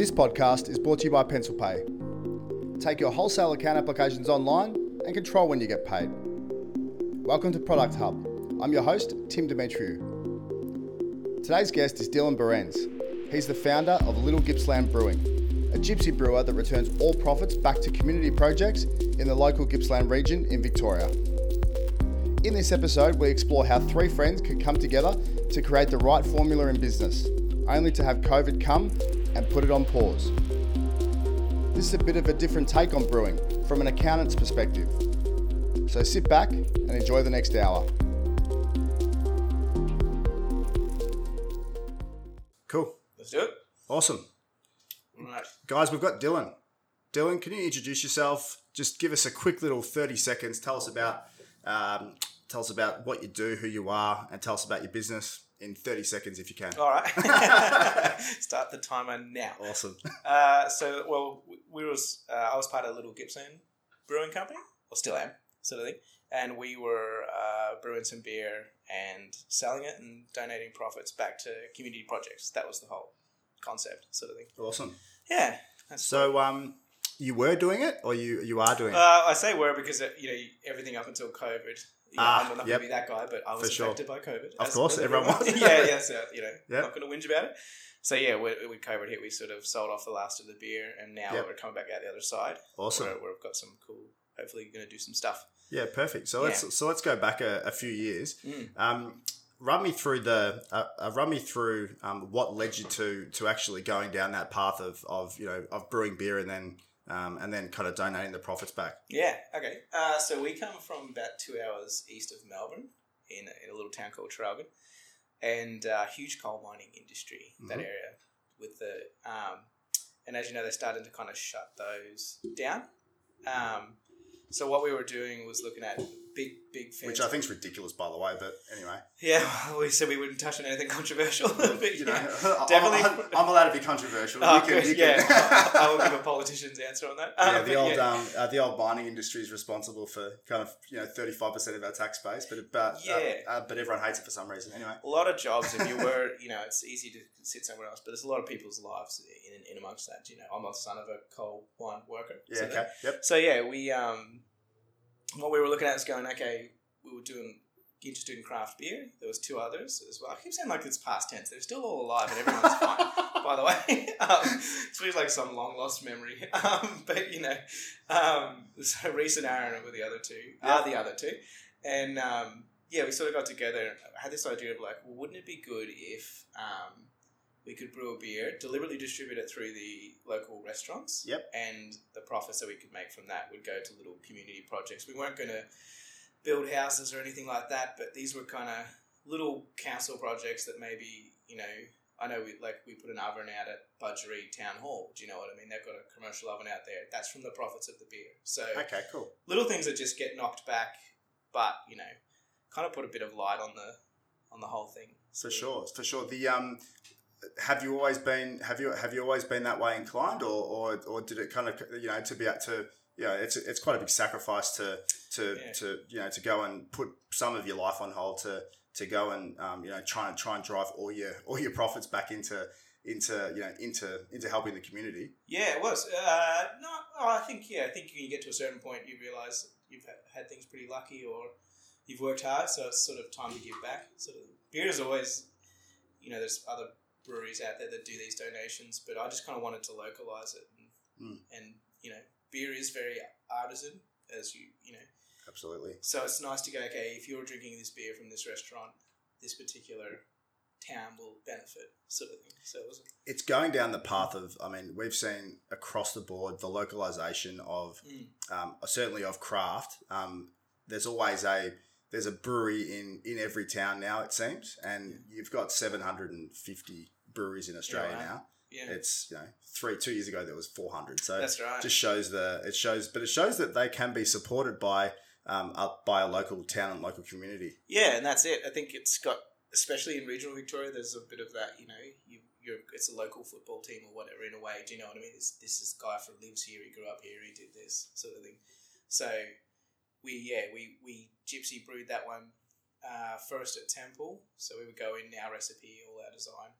This podcast is brought to you by PencilPay. Take your wholesale account applications online and control when you get paid. Welcome to Product Hub. I'm your host, Tim Demetriou. Today's guest is Dylan Berends. He's the founder of Little Gippsland Brewing, a gypsy brewer that returns all profits back to community projects in the local Gippsland region in Victoria. In this episode, we explore how three friends could come together to create the right formula in business, only to have COVID come and put it on pause. This is a bit of a different take on brewing from an accountant's perspective. So sit back and enjoy the next hour. Cool. Let's do it. Awesome. All right. Guys, we've got Dylan. Dylan, can you introduce yourself? Just give us a quick little 30 seconds. Tell us about um, tell us about what you do, who you are, and tell us about your business in 30 seconds if you can. All right. Start the timer now. Awesome. Uh, so, well, we was uh, I was part of a Little Gippsland Brewing Company, or still am, sort of thing. And we were uh, brewing some beer and selling it and donating profits back to community projects. That was the whole concept, sort of thing. Awesome. Yeah. That's So, um, you were doing it, or you you are doing it? Uh, I say were because you know everything up until COVID. Know, Ah, I'm not yep. going to be that guy, but I was sure. affected by COVID. Of course, everyone was. yeah, yeah. So you know, Yep. not going to whinge about it. So yeah, with, with COVID hit, we sort of sold off the last of the beer, and now Yep. we're coming back out the other side. Awesome. Where, where we've got some cool. Hopefully, going to do some stuff. Yeah, perfect. So let's so let's go back a, a few years. Mm. Um, run me through the uh, uh, run me through um, what led you to to actually going down that path of, of you know of brewing beer and then um, and then kind of donating the profits back. Yeah. Okay. Uh, so we come from about two hours east of Melbourne, in a, in a little town called Traralgon, and uh, huge coal mining industry that Mhm. area. With the um, and as you know, they're starting to kind of shut those down. Um, so what we were doing was looking at big, big. Which I think is ridiculous, by the way. But anyway, yeah, we said we wouldn't touch on anything controversial. but you know, yeah. I'm- definitely- I'm, I'm allowed to be controversial. Oh, You can- you can- Yeah, I will give a politician's answer on that. yeah, the old yeah. um, uh, the old mining industry is responsible for kind of you know thirty five percent of our tax base, but but Yeah. uh, uh, but everyone hates it for some reason. Anyway, a lot of jobs if you were you know it's easy to sit somewhere else but there's a lot of people's lives in, in amongst that you know i'm the son of a coal mine worker yeah, so, okay, yep, so yeah we um what we were looking at is going okay we were doing interested in craft beer there was two others as well. I keep saying like it's past tense they're still all alive and everyone's fine by the way. Um, it feels like some long lost memory. Um, but you know um, so Reese and Aaron were the other two are the other two. And um, yeah, we sort of got together and had this idea of like, well, wouldn't it be good if um, we could brew a beer, deliberately distribute it through the local restaurants, Yep. and the profits that we could make from that would go to little community projects. We weren't going to build houses or anything like that, but these were kind of little council projects that maybe you know. I know we like we put an oven out at Budgery Town Hall. Do you know what I mean? They've got a commercial oven out there. That's from the profits of the beer. So okay, cool. little things that just get knocked back, but you know, kind of put a bit of light on the on the whole thing. For sure, for sure. The um, have you always been have you have you always been that way inclined, or or, or did it kind of you know to be able to you know it's it's quite a big sacrifice to to Yeah. to you know to go and put some of your life on hold to to go and um, you know try and try and drive all your all your profits back into into you know into into helping the community. Yeah, it was. Uh, no, oh, I think yeah, I think when you get to a certain point, you realise you've had, had things pretty lucky, or you've worked hard, so it's sort of time to give back. Sort of beer is always, you know, there's other breweries out there that do these donations, but I just kind of wanted to localize it, and, Mm. and you know, beer is very artisan, as you you know. Absolutely. So it's nice to go, okay, if you're drinking this beer from this restaurant, this particular town will benefit, sort of thing. So it was, It's going down the path of, I mean, we've seen across the board the localization of, Mm. um, certainly of craft. Um, there's always a there's a brewery in in every town now it seems, and you've got 750 breweries in Australia right. now. yeah, It's you know three two years ago there was 400. So that's right. it just shows the it shows, but it shows that they can be supported by um, up by a local town and local community. yeah, and that's it. I think it's got, especially in regional Victoria, there's a bit of that. You know, you you're it's a local football team or whatever in a way. Do you know what I mean? This this is guy from lives here. He grew up here. He did this sort of thing. So we yeah we we gypsy brewed that one uh, first at Temple. So we would go in our recipe, all our design.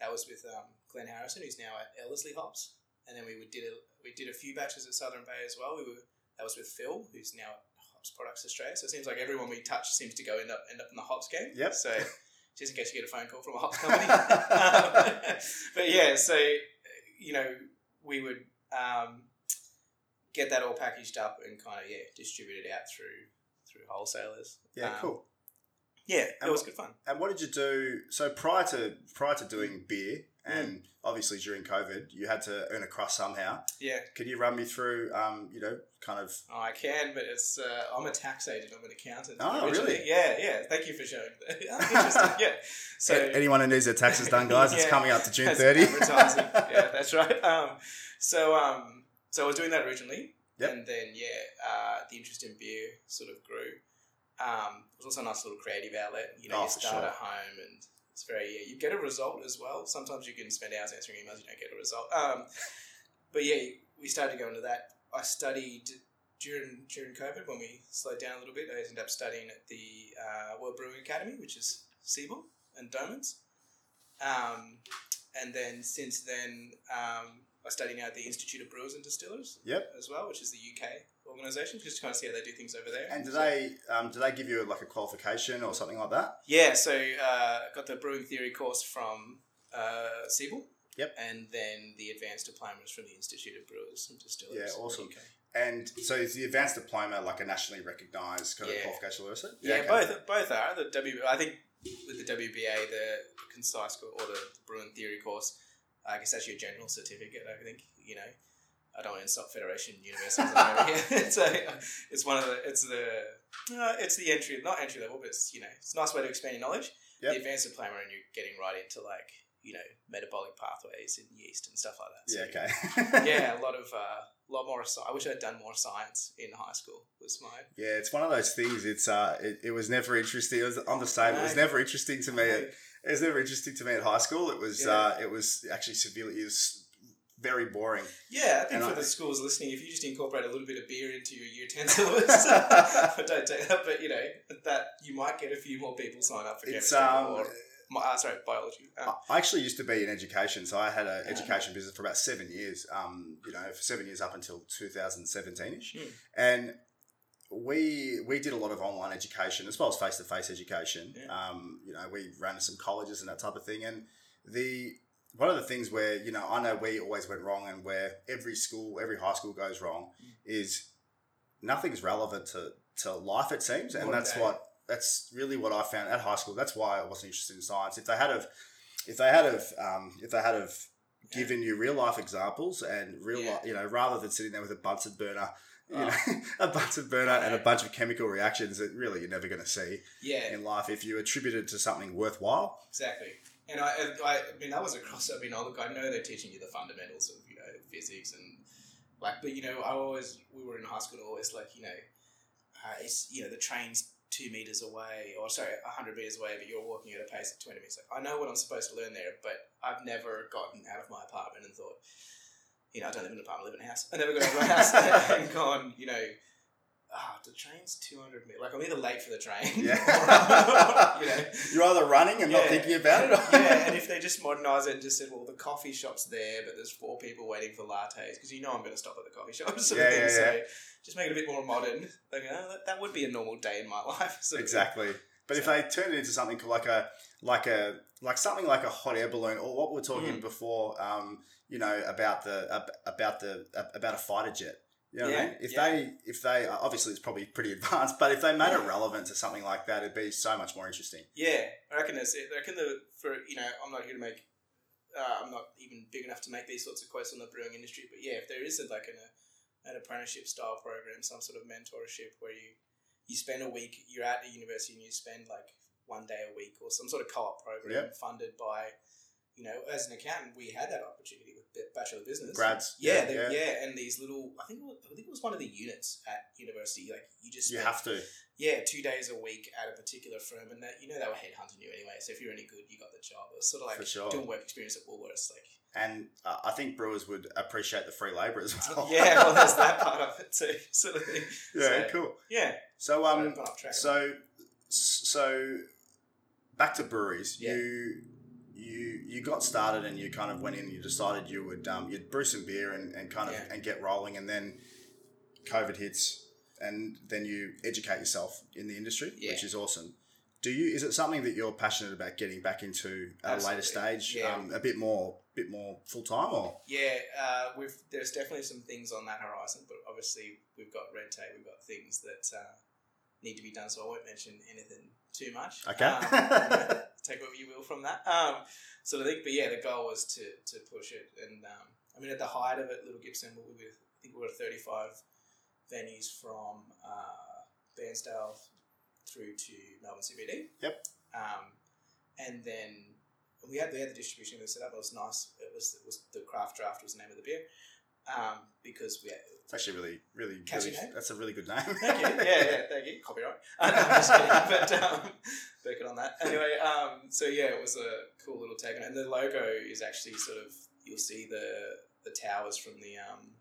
that was with um, Glenn Harrison, who's now at Ellerslie Hops, and then we would did a we did a few batches at Southern Bay as well. We were that was with Phil, who's now at Hops Products Australia. So it seems like everyone we touch seems to go end up end up in the hops game. Yep. So just in case you get a phone call from a hops company. um, but yeah, so you know we would um, get that all packaged up and kind of yeah distribute it out through through wholesalers. Yeah, Um, cool. Yeah, And it was what- good fun. And what did you do? So prior to prior to doing beer, and obviously during COVID, you had to earn a crust somehow. Yeah, Could you run me through, um, you know, kind of? oh, I can, but it's uh, I'm a tax agent. I'm an accountant. Oh, originally. really? Yeah, yeah. Thank you for showing. that. Interesting. Yeah. So anyone who needs their taxes done, guys, it's coming up to June thirty. advertising. yeah, that's right. Um, so um, so I was doing that originally, Yep. and then yeah, uh, the interest in beer sort of grew. Um, it was also a nice little creative outlet. You know, Oh, you start sure. at home, and it's very yeah, you get a result as well. Sometimes you can spend hours answering emails, you don't get a result. Um, but yeah, we started to go into that. I studied during during COVID when we slowed down a little bit. I ended up studying at the uh, World Brewing Academy, which is Siebel and Doemens. Um, and then since then, um, I study now at the Institute of Brewers and Distillers. Yep. As well, which is the UK organisation, just to kind of see how they do things over there. And do So- they um, do they give you like a qualification or something like that? Yeah, so uh, got the brewing theory course from uh, Siebel. Yep. And then the advanced diplomas from the Institute of Brewers and Distillers. Yeah, awesome. And so is the advanced diploma like a nationally recognised kind of Yeah. qualification, also? Yeah, okay. both both are the W. I think with the WBA, the concise or the brewing theory course, I guess that's your general certificate. I think you know. I don't want to insult Federation Universities over here. so it's one of the it's the uh, it's the entry not entry level, but it's you know it's a nice way to expand your knowledge. Yep. The advanced diploma, and you're getting right into like you know metabolic pathways in yeast and stuff like that. So, Yeah, okay. yeah, a lot of uh, lot more. I wish I'd done more science in high school. Was my Yeah, it's one of those things. It's uh, it, it was never interesting. It was on the same. It was never interesting to me. It was never interesting to me at high school. It was Yeah. uh, it was actually severely. It was very boring. Yeah, I think And for I- the schools listening, if you just incorporate a little bit of beer into your year ten syllabus, I don't take that, but you know that you might get a few more people sign up for It's chemistry um. or uh, sorry biology. Um, I actually used to be in education, so I had an education business for about seven years. Um, you know, for seven years up until two thousand seventeen ish, Hmm. and we we did a lot of online education as well as face to face education. Yeah. Um, you know, we ran some colleges and that type of thing, and the one of the things where you know I know we always went wrong, and where every school, every high school goes wrong, Mm. is nothing's relevant to to life. It seems, and that's day. what that's really what I found at high school. That's why I wasn't interested in science. If they had of, if they had of, um, if they had of Yeah. given you real life examples and real, Yeah. li- you know, rather than sitting there with a Bunsen burner, you Oh. know, a Bunsen burner and a bunch of chemical reactions that really you're never going to see yeah, in life. If you attribute it to something worthwhile, exactly. And I, I, I mean, that was across. I mean, I look, I know they're teaching you the fundamentals of you know physics and like, but you know, I always we were in high school, always like you know, uh, it's you know the train's two meters away, or sorry, hundred meters away, but you're walking at a pace of twenty meters. Like, I know what I'm supposed to learn there, but I've never gotten out of my apartment and thought, you know, I don't live in an apartment, I live in a house. I never got out of my house and gone, you know. Ah, the train's two hundred meters. Like I'm either late for the train, yeah, you know, you're either running and not thinking about it. yeah, and if they just modernise it and just said, well, the coffee shop's there, but there's four people waiting for lattes, because you know I'm going to stop at the coffee shop, sort Yeah, of thing. yeah, so yeah. just make it a bit more modern. Like, oh, that, that would be a normal day in my life. sort of thing. But if they turn it into something like a like a like something like a hot air balloon, or what we are talking Mm. before, um, you know, about the about the about a fighter jet. You know what I Yeah, mean? If yeah. they if they obviously it's probably pretty advanced, but if they made it relevant to something like that, it'd be so much more interesting. Yeah, I reckon that's it. I reckon the for you know I'm not here to make. Uh, I'm not even big enough to make these sorts of quotes on the brewing industry, but yeah, if there is a, like an, an apprenticeship style program, some sort of mentorship where you you spend a week, you're at a university and you spend like one day a week or some sort of co-op program funded by, you know, as an accountant, we had that opportunity with Bachelor of Business. Grads, Yeah, yeah, they- yeah. yeah, and these little, I think, it was, I think it was one of the units at university. Like you just You spend- have to. yeah, two days a week at a particular firm, and that you know they were headhunting you anyway. So if you're any good, you got the job. It was sort of like sure. doing work experience at Woolworths. Like, And uh, I think brewers would appreciate the free labour as well. yeah, well, there's that part of it too, sort of thing. yeah, So, cool. Yeah, So um, I've gone off track. so so back to breweries. Yeah. You you you got started and you kind of went in. and You decided you would um, you'd brew some beer and, and kind of Yeah. and get rolling, and then COVID hits, and then you educate yourself in the industry, Yeah. which is awesome. Do you? Is it something that you're passionate about getting back into at a later stage, Yeah. um, a bit more, bit more full time, or Yeah, uh, we've there's definitely some things on that horizon, but obviously we've got red tape, we've got things that uh, need to be done. So I won't mention anything too much. Okay. Um, take what you will from that. Um, so I think, but yeah, the goal was to to push it, and um, I mean at the height of it, Little Gippsland, we were I think we were thirty five venues from uh, Bairnsdale through to Melbourne CBD. Yep. Um, and then we had, we had the distribution we set up. It was nice. It was it was the craft draft was the name of the beer. Um, because we had, it's actually really, really, Catchy really name. that's a really good name. thank you. Yeah, yeah, thank you. Copyright. Uh, no, I'm just kidding. But um, working on that. Anyway, um, so yeah, it was a cool little take on it. And the logo is actually sort of you'll see the the towers from the um,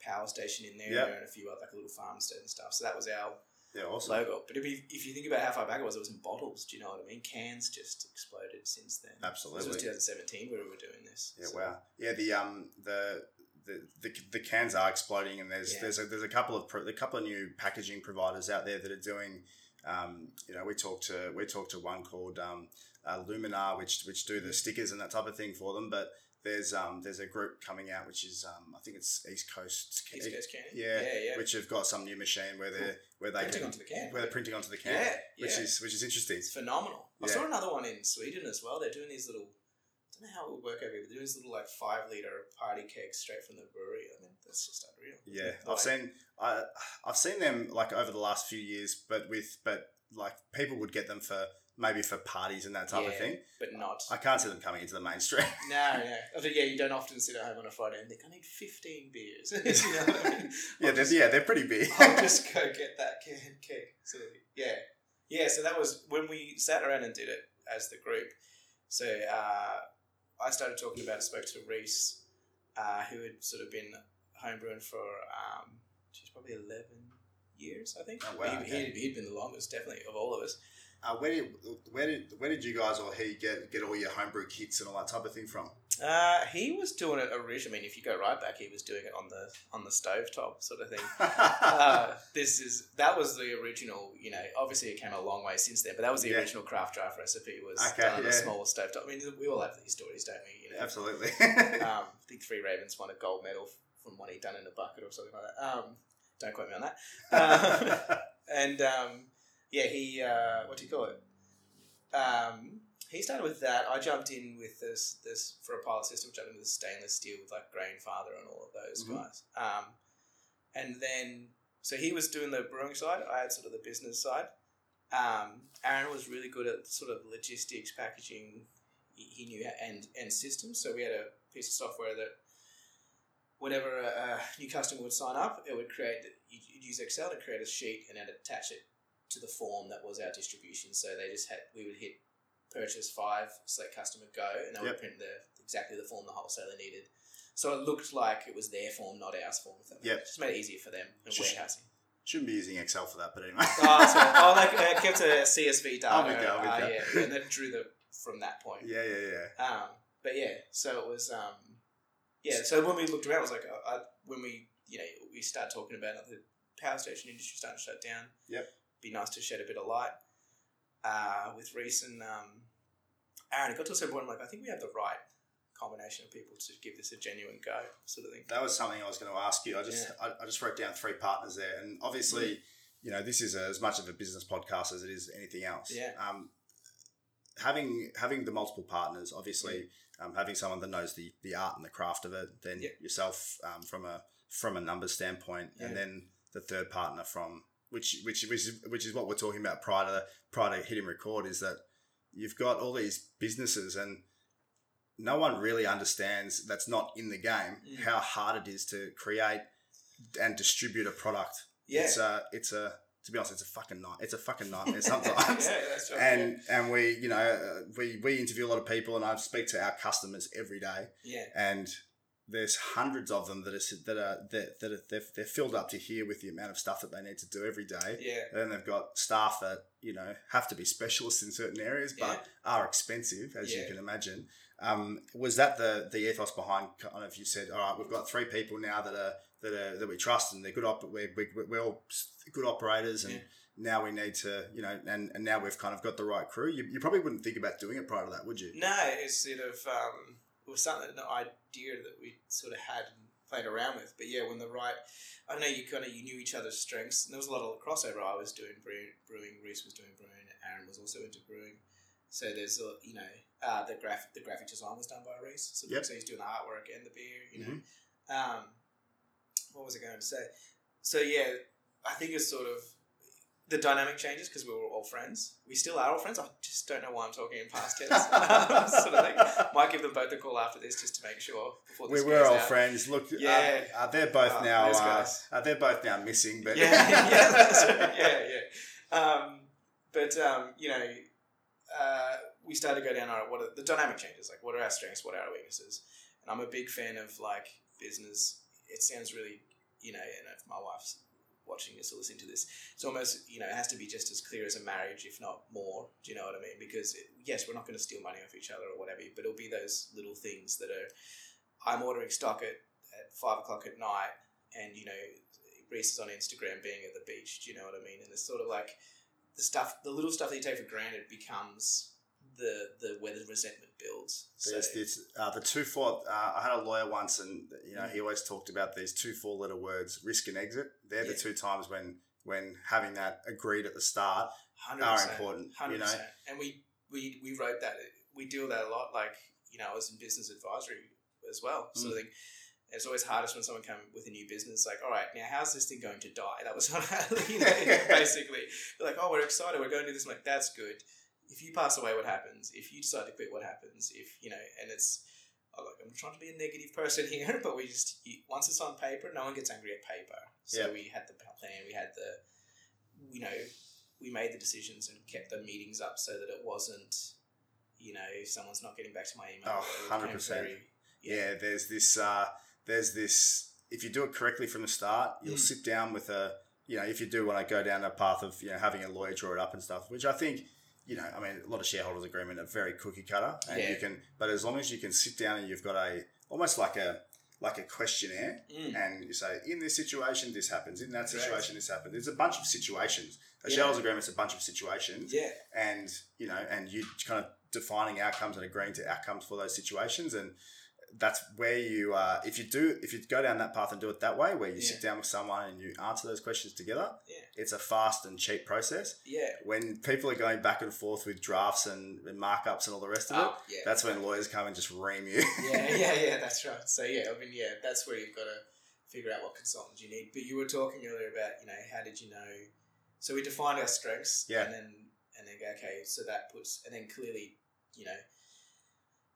power station in there Yep. and a few other like a little farmstead and stuff. So that was our yeah, awesome. logo. But if you, if you think about how far back it was, it was in bottles. Do you know what I mean? Cans just exploded since then. Absolutely. This was 2017 where we were doing this. Yeah, So- wow. Yeah, the um the the, the, the cans are exploding, and there's Yeah. there's a, there's a couple of pro- a couple of new packaging providers out there that are doing. Um, you know, we talked to we talked to one called um, uh, Luminar, which which do the stickers and that type of thing for them. But there's um there's a group coming out which is um I think it's East Coast, East Coast Can. Yeah, yeah, yeah. which have got some new machine where they're where they Printing can, onto the can. where they're printing onto the can, yeah, which yeah. is which is interesting. it's phenomenal. I Yeah. saw another one in Sweden as well. They're doing these little. I don't know how it would work over here, but they're doing these little like five liter party kegs straight from the brewery. I mean, that's just unreal. Yeah, Like, I've seen I I've seen them like over the last few years, but with but like people would get them for maybe for parties and that type of thing. but not. I can't see them coming into the mainstream. No, no. I think, yeah, you don't often sit at home on a Friday and think, I need 15 beers. you know I mean? yeah, they're, just- yeah, they're pretty big. I'll just go get that can cake. So yeah, yeah. So that was when we sat around and did it as the group. So uh, I started talking about it. Spoke to Reese, uh, who had sort of been homebrewing for um, she's probably eleven years, I think. Oh, wow, He, okay. he'd, he'd been the longest, definitely, of all of us. Uh, where did where did where did you guys or he get get all your homebrew kits and all that type of thing from? Uh, he was doing it originally. I mean, if you go right back, he was doing it on the on the stovetop sort of thing. uh, this is that was the original. You know, obviously it came a long way since then, but that was the Yeah. original craft draft recipe. Was Okay, done on yeah. a smaller stovetop. I mean, we all have these stories, don't we? You know, Absolutely. um, I think Three Ravens won a gold medal from what he'd done in a bucket or something like that. Um, don't quote me on that. Um, and um, yeah, he uh, what do you call it? Um, he started with that. I jumped in with this this for a pilot system, jumped into the stainless steel with like Grainfather and all of those Mhm. guys. Um, and then so he was doing the brewing side. I had sort of the business side. Um, Aaron was really good at sort of logistics, packaging. He, he knew and and systems. So we had a piece of software that whenever a, a new customer would sign up, it would create. You'd use Excel to create a sheet and then attach it to the form that was our distribution. So they just had we would hit purchase five, select customer go, and they would Yep. print the exactly the form the wholesaler needed. So it looked like it was their form, not ours form. Makes just made it easier for them in Just- warehousing. Shouldn't be using Excel for that, but anyway. oh, so, oh, like uh, kept a CSV data. I'm with you, I'm with uh, yeah, and then drew the from that point. yeah, yeah, yeah. Um, but yeah, so it was. Um, yeah, so when we looked around, it was like uh, I, when we you know we start talking about the power station industry starting to shut down. Yep. Be nice to shed a bit of light. Uh, with Reese and um, Aaron, it got to a certain point. I'm like, I think we have the right combination of people to give this a genuine go, sort of thing. That was something I was going to ask you. I just I, I just wrote down three partners there, and obviously, you know, this is as much of a business podcast as it is anything else. Yeah. Um, having having the multiple partners, obviously, um, having someone that knows the the art and the craft of it, then Yeah. yourself um, from a from a numbers standpoint, and then the third partner from which which which is, which is what we're talking about prior to prior to hitting record is that you've got all these businesses and no one really understands that's not in the game Mm. how hard it is to create and distribute a product. Yeah. It's a it's a to be honest, it's a fucking night. It's a fucking nightmare sometimes. yeah, that's right. And and we you know uh, we we interview a lot of people and I speak to our customers every day yeah, and there's hundreds of them that are that are that, that are, they're, they're filled up to here with the amount of stuff that they need to do every day. Yeah. And then they've got staff that you know have to be specialists in certain areas, but are expensive, as you can imagine. Um, was that the the ethos behind? Kind of, you said, all right, we've got three people now that are that are that we trust and they're good. Op- we're, we're, we're all good operators, and Yeah. now we need to, you know, and, and now we've kind of got the right crew. You, you probably wouldn't think about doing it prior to that, would you? No, it's sort of um, it was something an idea that we sort of had and played around with. But yeah, when the right, I know you kind of you knew each other's strengths, and there was a lot of crossover. I was doing brewing, brewing Reese was doing brewing, Aaron was also into brewing. So there's a you know uh, the graphic the graphic design was done by Reese, so, Yep. so he's doing the artwork and the beer. You know, Mhm. um, what was I going to say? So yeah, I think it's sort of the dynamic changes because we were all friends. We still are all friends. I just don't know why I'm talking in past tense. sort of thing. Might give them both a call after this just to make sure before We were all out. friends. Look, Yeah. uh, uh, they're both Oh, now. Uh, uh, they're both now missing, but Yeah, yeah, right. yeah, yeah. Um, but um, you know, uh, we started to go down our what are the dynamic changes. Like, what are our strengths? What are our weaknesses? And I'm a big fan of like business. It sounds really, you know, and if my wife's watching this or listening to this, it's almost you know it has to be just as clear as a marriage, if not more. Do you know what I mean? Because it, yes, we're not going to steal money off each other or whatever, but it'll be those little things that are. I'm ordering stock at, at five o'clock at night, and you know, Reese is on Instagram being at the beach. Do you know what I mean? And it's sort of like the stuff, the little stuff that you take for granted becomes the the where the resentment builds. So this, uh, the two four. Uh, I had a lawyer once, and you know he always talked about these two four letter words: risk and exit. They're the two times when when having that agreed at the start are important. hundred You know. And we we we wrote that. We deal with that a lot. Like you know, I was in business advisory as well, sort of thing. It's always hardest when someone comes with a new business. Like, all right, now how's this thing going to die? That was you know, basically They're like, oh, we're excited. We're going to do this. I'm like, that's good. If you pass away, what happens? If you decide to quit, what happens? If you know, and it's oh, look, I'm trying to be a negative person here, but we just you, once it's on paper, no one gets angry at paper. So Yeah. we had the plan. We had the, you know, we made the decisions and kept the meetings up so that it wasn't, you know, if someone's not getting back to my email. Oh, 100%. very- yeah. There's this. Uh, there's this. If you do it correctly from the start, you'll Mm. sit down with a. You know, if you do want to go down a path of you know having a lawyer draw it up and stuff, which I think. You know, I mean, a lot of shareholders agreement are very cookie cutter, and Yeah. you can. But as long as you can sit down and you've got a almost like a like a questionnaire, Mm. and you say, in this situation, this happens. In that Right. situation, this happens. There's a bunch of situations. A Yeah. shareholders agreement is a bunch of situations, Yeah. and you know, and you kind of defining outcomes and agreeing to outcomes for those situations, and that's where you, uh, if you do, if you go down that path and do it that way, where you Yeah. sit down with someone and you answer those questions together, Yeah. it's a fast and cheap process. Yeah. When people are going back and forth with drafts and, and markups and all the rest of it, Oh, yeah. that's when lawyers come and just ream you. yeah, yeah, yeah, that's right. So yeah, I mean, yeah, that's where you've got to figure out what consultants you need. But you were talking earlier about, you know, how did you know? So we defined our strengths, Yeah. and then and then go, okay, so that puts, and then clearly, you know,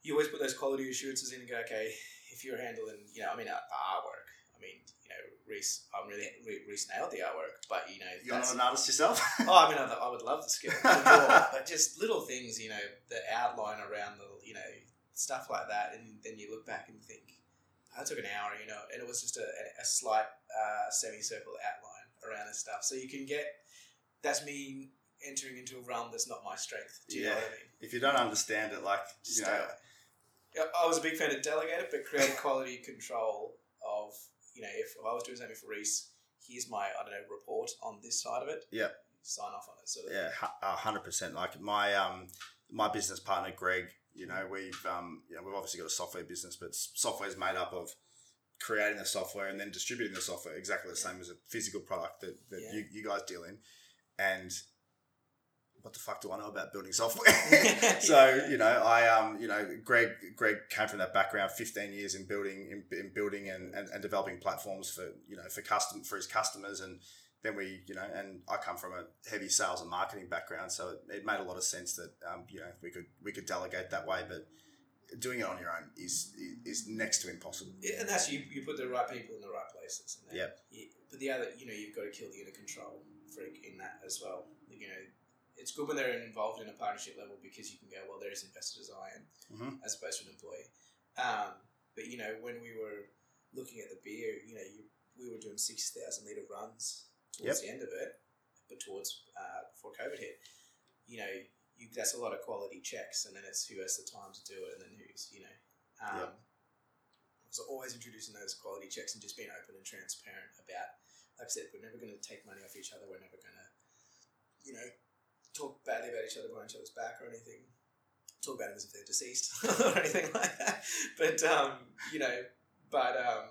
you always put those quality assurances in and go, okay, if you're handling, you know, I mean, our artwork. I mean, you know, Reese, I'm really Re- Reese nailed the artwork, but you know, You're not an artist yourself? Oh, I mean, I, I would love the skill, but just little things, you know, the outline around the, you know, stuff like that, and then you look back and think, that took an hour, you know, and it was just a, a slight uh, semicircle outline around this stuff. So you can get, that's me entering into a realm that's not my strength. Do you know Yeah. what I mean? if you don't understand it, like, Just, you know, uh, I was a big fan of delegated, but create quality control of, you know, if I was doing something for Reese, here's my, I don't know, report on this side of it. Yeah. Sign off on it. Of Yeah, a hundred percent. Like my um my business partner Greg, you know, we've um you know we've obviously got a software business, but software is made up of creating the software and then distributing the software exactly the same as a physical product that, that Yeah. you, you guys deal in. And what the fuck do I know about building software? so you know, I um, you know, Greg Greg came from that background, fifteen years in building in, in building and, and, and developing platforms for you know for custom for his customers, and then we you know, and I come from a heavy sales and marketing background, so it, it made a lot of sense that um, you know we could we could delegate that way, but doing it on your own is is next to impossible. Yeah, and that's you. You put the right people in the right places. And then but the other, you know, you've got to kill the inner control freak in that as well. You know, it's good when they're involved in a partnership level because you can go, well, they're as invested as I am, Mhm. as opposed to an employee. Um, but you know, when we were looking at the beer, you know, you, we were doing six thousand liter runs towards the end of it, but towards uh, before COVID hit, you know, you, that's a lot of quality checks, and then it's who has the time to do it, and then who's you know. Um, So always introducing those quality checks and just being open and transparent about. Like I said, we're never going to take money off each other. We're never going to, you know, talk badly about each other behind each other's back or anything. Talk about them as if they're deceased or anything like that. But um, you know, but um,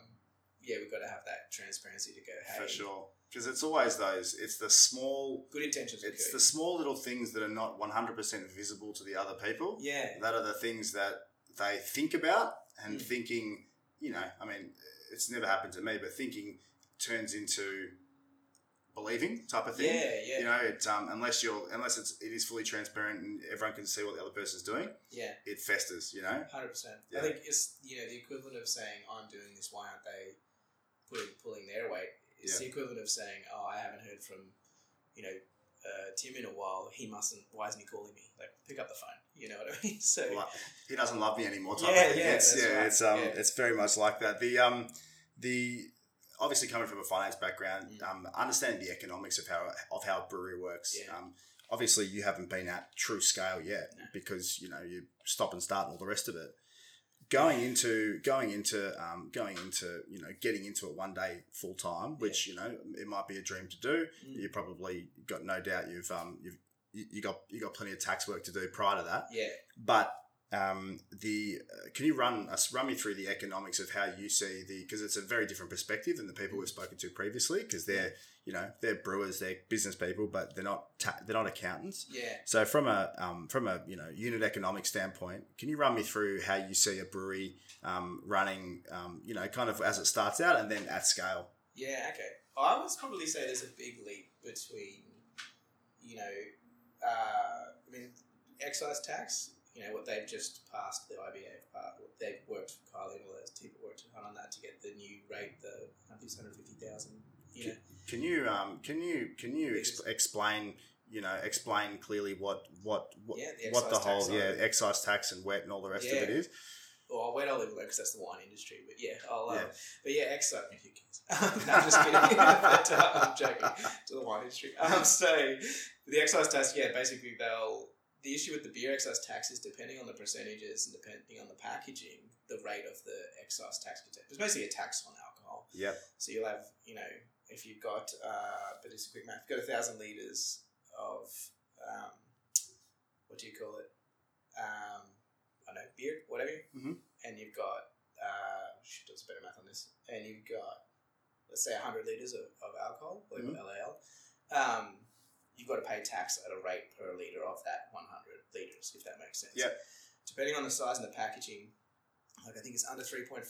yeah, we've got to have that transparency to go. Hey, For sure. Because it's always those, it's the small, good intentions. it's good. the small little things that are not 100% visible to the other people. yeah, That are the things that they think about and Mm. thinking, you know, I mean, it's never happened to me, but thinking turns into believing type of thing. yeah, yeah, You know, it, um, unless you're unless it's it is fully transparent and everyone can see what the other person's doing, yeah. it festers. You know, Hundred percent. I think it's you know the equivalent of saying I'm doing this. Why aren't they putting pulling their weight? It's Yeah. the equivalent of saying, "Oh, I haven't heard from you know uh, Tim in a while. He mustn't. Why isn't he calling me? Like, pick up the phone. You know what I mean? So like, he doesn't love me anymore. Type Yeah, of yeah, it's, yeah, right. it's um, Yeah. it's very much like that. The um, the obviously coming from a finance background, Mm. um, understanding the economics of how of how a brewery works. Yeah. Um, obviously you haven't been at true scale yet No. because you know you stop and start and all the rest of it. Going into going into um, going into you know getting into it one day full time, which you know it might be a dream to do. Mm. You probably got no doubt you've um you've you, you got you got plenty of tax work to do prior to that. yeah, But um, the uh, can you run us run me through the economics of how you see the because it's a very different perspective than the people we've spoken to previously because they're you know they're brewers they're business people but they're not ta- they're not accountants. yeah. So from a um, from a you know unit economic standpoint, can you run me through how you see a brewery um, running um, you know kind of as it starts out and then at scale? Yeah, okay. I would probably say there's a big leap between, you know, uh, I mean, excise tax, you know, what they've just passed, the IBA, uh, they've worked, Kylie and all those people worked hard on that to get the new rate, the 150,000, you know. Can you um, can you can you exp- explain you know explain clearly what what what, Yeah, the what the whole yeah excise tax and wet and all the rest of it is? Well, wait, I'll leave alone because that's the wine industry. But yeah, I'll. Um, Yeah. But yeah, excise. Who cares? no, I'm just kidding. but, uh, I'm joking. To the wine industry. Um, so the excise tax, yeah, basically they'll. The issue with the beer excise tax is depending on the percentages and depending on the packaging, the rate of the excise tax. It's basically a tax on alcohol. Yep. So you'll have, you know, if you've got, uh, but it's a quick math, you've got a thousand liters of, um, what do you call it? Um, I don't know, beer, whatever. Mhm. And you've got, uh, should do better math on this. And you've got, let's say, 100 liters of, of alcohol, like Mhm. LAL. Um, you've got to pay tax at a rate per liter of that 100 liters, if that makes sense. Yep. Depending on the size and the packaging, like I think it's under 3.5%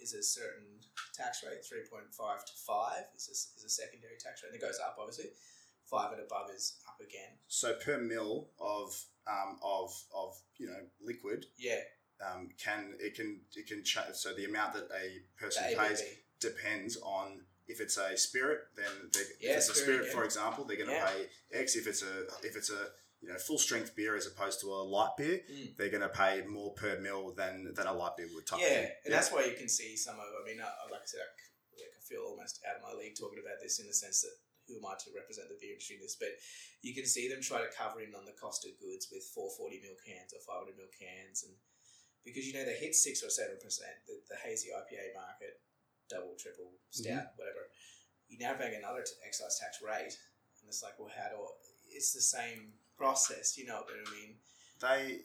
is a certain tax rate, 3.5 to 5 is a, is a secondary tax rate. And it goes up, obviously. 5 and above is up again. So per mil of um, of of you know liquid Yeah, um, can it can it can change. So the amount that a person pays depends on if it's a spirit. Then they, Yeah, if it's a spirit, yeah. for example, they're going to Yeah. pay X. If it's a if it's a you know full strength beer as opposed to a light beer, Mm. they're going to pay more per mil than than a light beer would. Type Yeah, thing. and that's why you can see some of. I mean, like I said, I, like I feel almost out of my league talking about this in the sense that who am I to represent the beer industry in this? But you can see them try to cover in on the cost of goods with 440 mil cans or 500 mil cans, and because you know they hit six or seven percent, the, the hazy IPA market, double, triple, stout, whatever. You're now paying another t- excise tax rate, and it's like, well, how do I, it's the same process, you know what I mean? they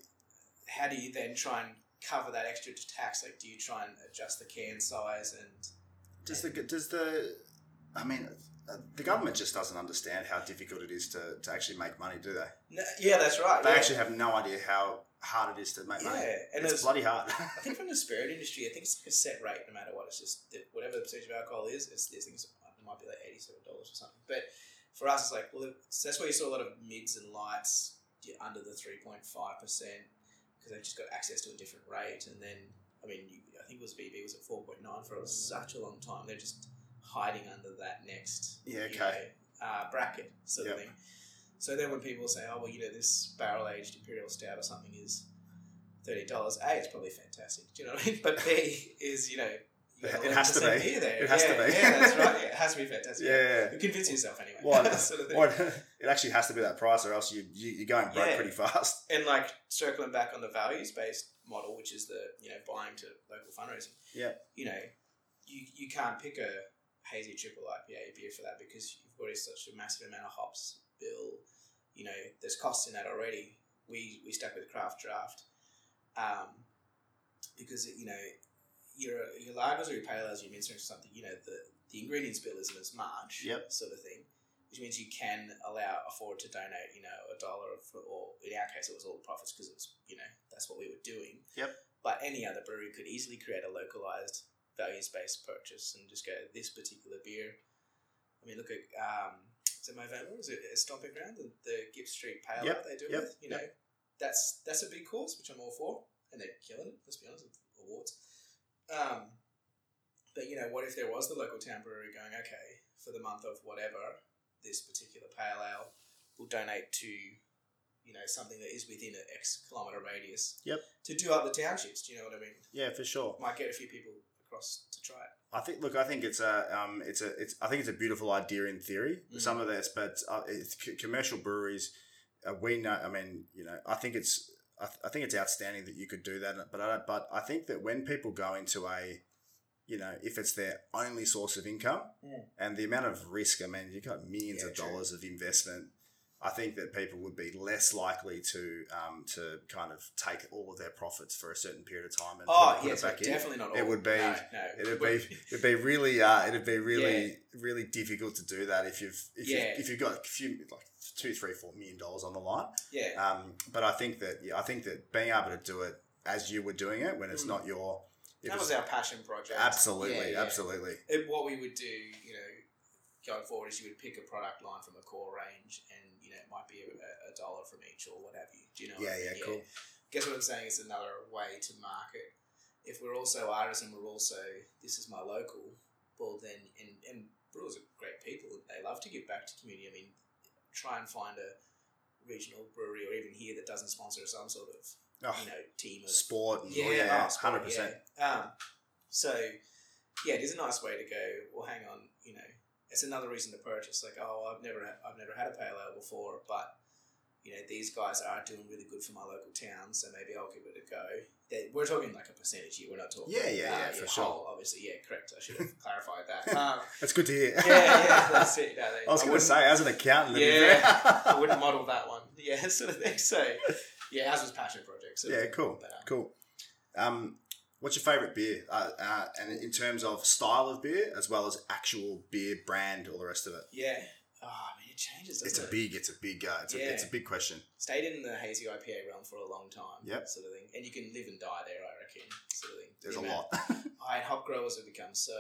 how do you then try and cover that extra tax? Like, do you try and adjust the can size and Does the does the I mean uh, the government just doesn't understand how difficult it is to, to actually make money, do they? no, yeah, that's right. They yeah. actually have no idea how hard it is to make money. yeah, and it's it's, bloody hard. I think from the spirit industry, I think it's like a set rate no matter what. It's just whatever the percentage of alcohol is, it's these things. It might be like eighty-seven dollars or something. But for us, it's like well, it's, that's why you saw a lot of mids and lights under the three point five percent because they've just got access to a different rate. And then, I mean, you, I think it was BB was at four point nine for such a long time. They're just hiding under that next Yeah, you okay. know, uh, bracket sort Yep. of thing. So then when people say, oh well, you know, this barrel aged imperial stout or something is thirty dollars. A, it's probably fantastic. Do you know what I mean? But B is you know. you It has to 11% be. Beer there. It has to be. Yeah, that's right. Yeah, it has to be fantastic. Yeah. You convince yourself anyway. Well, sort of. Well, it actually has to be that price, or else you, you you're going broke Yeah. pretty fast. and like circling back on the values based model, which is the you know buying to local fundraising. Yeah. You know, you you can't pick a hazy triple IPA beer for that because you've got such a massive amount of hops bill. You know, there's costs in that already. We we stuck with craft draft, um, because you know your your lagers or your pale ales, your mints or something. You know the the ingredients bill isn't as much. Yep. Sort of thing which means you can allow afford to donate, you know, a dollar for, or in our case, it was all profits because it was, you know, that's what we were doing. Yep. But any other brewery could easily create a localized values based purchase and just go this particular beer. I mean, look at um, is it Movember? Is it a Stomping Ground? The, the Gipps Street Pale Yep, they do yep, it with, you know, that's that's a big cause, which I'm all for, and they're killing it. Let's be honest, with awards. Um, but you know, what if there was the local town brewery going, okay, for the month of whatever, this particular pale ale will donate to, you know, something that is within an X kilometre radius. Yep. To do up the townships, do you know what I mean? Yeah, for sure. Might get a few people across to try it. I think. Look, I think it's a, um, it's a, it's. I think it's a beautiful idea in theory. Mm. Some of this, but uh, it's c- commercial breweries. Uh, we know. I mean, you know, I think it's. I, th- I think it's outstanding that you could do that, but I don't, but I think that when people go into a, you know, if it's their only source of income, Mm. and the amount of risk, I mean, you've got millions Yeah, of true. dollars of investment. I think that people would be less likely to um, to kind of take all of their profits for a certain period of time and Oh, put, yes, it back in. definitely not all. It would be- No, no. It'd be it'd be really uh, it'd be really really difficult to do that if you've if Yeah. you've, if you've got a few like two three four million dollars on the line. yeah. Um, but I think that yeah, I think that being able to do it as you were doing it when it's Mm. not your that was our passion project. absolutely Yeah, yeah. absolutely It, what we would do, you know, going forward is you would pick a product line from a core range, and know it might be a, a dollar from each or what have you. Do you know? yeah I yeah mean? cool Guess what I'm saying? It's another way to market. If we're also artists and we're also this is my local, well then and and brewers are great people. They love to give back to community. I mean, try and find a regional brewery or even here that doesn't sponsor some sort of oh, you know team of sport and, yeah, yeah oh, hundred percent yeah. Um, so yeah, it is a nice way to go. Well, hang on, you know, it's another reason to purchase. Like, oh, I've never, I've never had a pale ale before, but you know, these guys are doing really good for my local town, so maybe I'll give it a go. They, we're talking like a percentage here. We're not talking. Yeah, yeah, yeah, for sure. whole, obviously, yeah, correct. I should have clarified that. Um, that's good to hear yeah, yeah, that's it. No, they- I was going to say as an accountant Yeah, I wouldn't model that one. Yeah, sort of thing. So, yeah, ours was passion project. So yeah cool but, um, cool um what's your favorite beer uh, uh, and in terms of style of beer as well as actual beer brand all the rest of it Yeah. Oh, I mean, it changes. It's a it? big it's a big uh, it's, a, it's a big question Stayed in the hazy IPA realm for a long time. Yep. Sort of thing, and you can live and die there. I reckon. Sort of thing. there's The a lot I hop growers have become so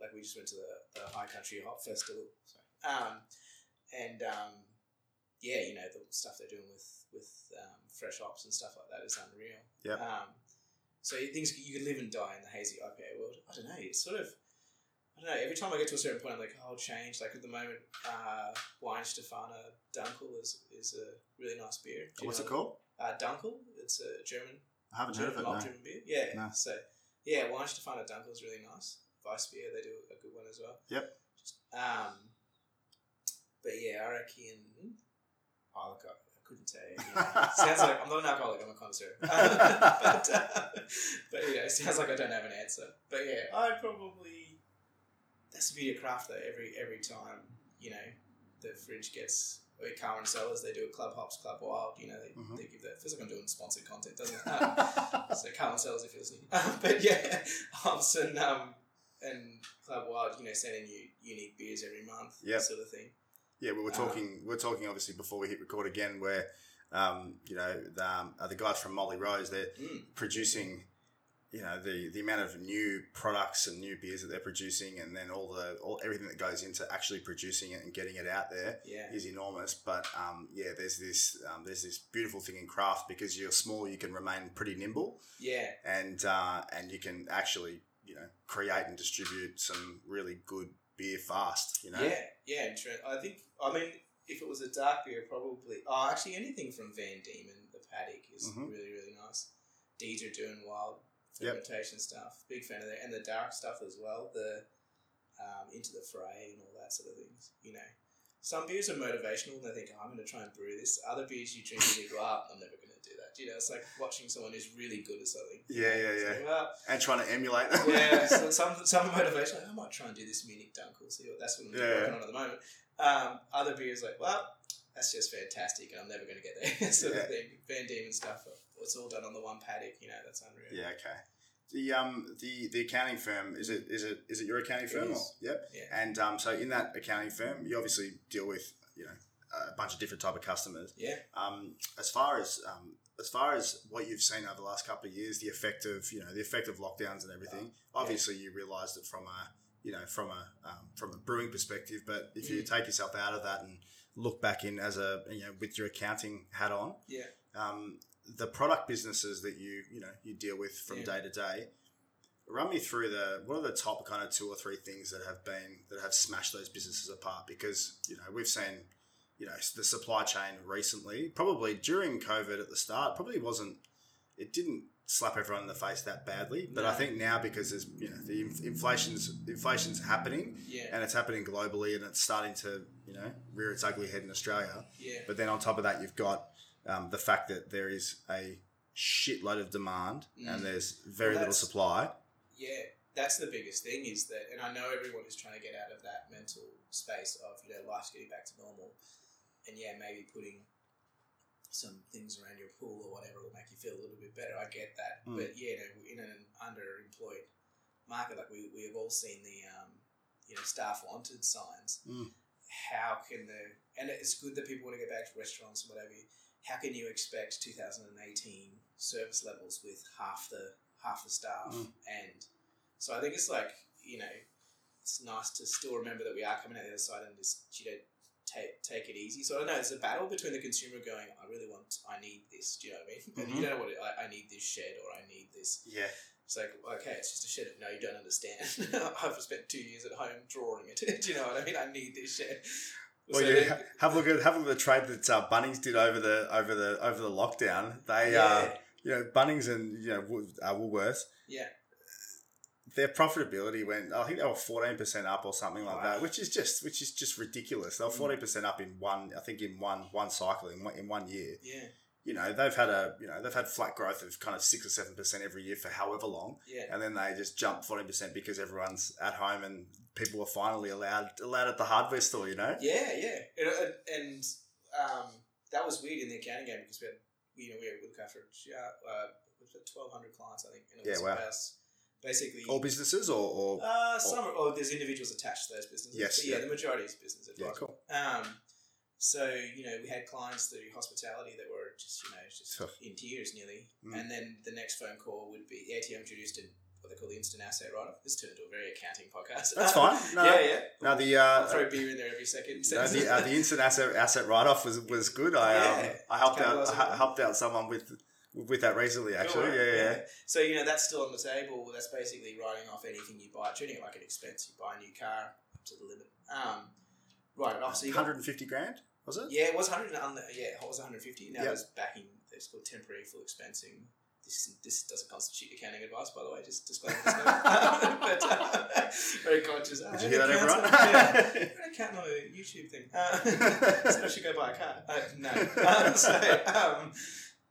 like we just went to the, the High Country Hop Festival. Sorry. Um, and um, yeah, you know the stuff they're doing with with um, fresh hops and stuff like that is unreal. Yeah. Um, so things you can live and die in the hazy IPA world. I don't know. It's sort of I don't know. Every time I get to a certain point, I'm like, oh, I'll change. Like at the moment, uh, Weihenstephaner Dunkel is, is a really nice beer. What's it called Uh, Dunkel. It's a German I haven't heard of it no. driven beer. Yeah. No. So yeah, Weihenstephaner Dunkel is really nice. Vice beer, they do a good one as well. Yep. Just, um, but yeah, I reckon. Oh, I, I couldn't say. You sounds like I'm not an alcoholic. I'm a connoisseur. but uh, but yeah, it sounds like I don't have an answer. But yeah, I'd probably. That's the beauty of craft though. Every every time you know, the fridge gets. Or Carwyn Cellars, they do a Club Hops, Club Wild. You know, they, Mhm. they give that. Feels like I'm doing sponsored content, doesn't it? Um, so Carwyn Cellars if you're listening. Um, but yeah, Hops and um, and Club Wild, you know, sending you unique beers every month, Yep. sort of thing. Yeah, we were Um, talking. we are talking obviously before we hit record again, where um, you know the, um, uh, the guys from Molly Rose they're Mm. producing, you know the the amount of new products and new beers that they're producing, and then all the all everything that goes into actually producing it and getting it out there Yeah, is enormous. But um, yeah, there's this um, there's this beautiful thing in craft because you're small, you can remain pretty nimble, yeah, and uh, and you can actually you know create and distribute some really good beer fast. You know. yeah, yeah. I think, I mean, if it was a dark beer, probably. Oh, actually, anything from Van Diemen, the Paddock, is Mhm. really, really nice. Deeds are doing wild Yep. fermentation stuff. Big fan of that, and the dark stuff as well. The um, into the fray and all that sort of things. You know, some beers are motivational and they think, oh, I'm going to try and brew this. Other beers you drink and you go, oh, I'm never going to do that. You know, it's like watching someone who's really good at something. Yeah, yeah, yeah. like, well, And trying to emulate them. yeah, so some some motivation. Like, I might try and do this Munich Dunkel. See what that's what I'm Yeah. working on at the moment. Um, other beers like, well, that's just fantastic, and I'm never going to get there. sort Yeah. of thing. Van Diemen stuff. It's all done on the one paddock. You know, that's unreal. Yeah, okay. The um the the accounting firm is it is it is it your accounting firm? Or? Yep. Yeah. And um so in that accounting firm, you obviously deal with you know a bunch of different type of customers. Yeah. Um, as far as um, as far as what you've seen over the last couple of years, the effect of you know the effect of lockdowns and everything. Obviously, you realised it from a you know from a um, from a brewing perspective. But if you Mm. take yourself out of that and look back in as a you know with your accounting hat on, Yeah. um, the product businesses that you you know you deal with from Yeah. day to day. Run me through the what are the top kind of two or three things that have been that have smashed those businesses apart because you know we've seen you know the supply chain recently probably during COVID at the start probably wasn't it didn't slap everyone in the face that badly but I think now because there's you know the inf- inflation's inflation's happening Yeah. and it's happening globally and it's starting to you know rear its ugly head in Australia Yeah. but then on top of that, you've got um, the fact that there is a shitload of demand Mm. and there's very Well, little supply. Yeah, that's the biggest thing is that, and I know everyone is trying to get out of that mental space of you know life's getting back to normal, and yeah, maybe putting some things around your pool or whatever will make you feel a little bit better. I get that, Mm. but yeah, you know, in an underemployed market like we, we have all seen the um, you know staff wanted signs. Mm. How can the and it's good that people want to get back to restaurants and whatever. How can you expect 2018 service levels with half the half the staff Mm. and so I think it's like you know it's nice to still remember that we are coming out the other side and just you know take take it easy. So I don't know. It's a battle between the consumer going, I really want, I need this. Do you know what I mean? And Mhm. you don't know what it, I, I need this shed or I need this. Yeah. It's like okay, it's just a shed. Of, no, you don't understand. I've spent two years at home drawing it. Do you know what I mean? I need this shed. Well, So yeah. Have a look at have a look at the trade that uh, Bunnings did over the over the over the lockdown. They, yeah, uh, you know, Bunnings and you know Wool- uh, Woolworths. yeah, Their profitability went. I think they were fourteen percent up or something like Wow. that, which is just which is just ridiculous. They were Mm. fourteen percent up in one. I think in one one cycle in one, in one year. yeah, You know, they've had a you know they've had flat growth of kind of six or seven percent every year for however long. yeah. and then they just jump forty percent because everyone's at home and people are finally allowed allowed at the hardware store. You know. Yeah, yeah, and, and- and um, that was weird in the accounting game because we had, you know, we had look after uh, twelve hundred clients, I think, and it Yeah, was wow. about basically All businesses or, or uh, some are, oh, there's individuals attached to those businesses. Yes, but yeah, yeah. the majority is business yeah, cool. Um, so you know, we had clients through hospitality that were just you know just Tough. in tears nearly, Mm. and then the next phone call would be the ATO introduced in what they call the instant asset write-off. This turned into a very accounting podcast. That's fine. No, yeah, yeah. Now the I'll uh, throw beer in there every second. no, the, uh, the instant asset asset write off was was good. I um, Yeah. I helped out I helped out someone with with that recently. Actually, Cool, yeah, yeah. So you know that's still on the table. That's basically writing off anything you buy, treating it like an expense. You buy a new car up to the limit. Um, write it off. So you got, 150 grand was it? yeah, it was hundred. Yeah, it was one hundred fifty. Now Yep. it's backing. It's called temporary full expensing. This this doesn't constitute accounting advice, by the way. Just disclaimer. but uh, very conscious. Did you hear that, everyone? Yeah. Accountant on a YouTube thing. Uh, so I should go buy a car. Uh, no. Um, so, um,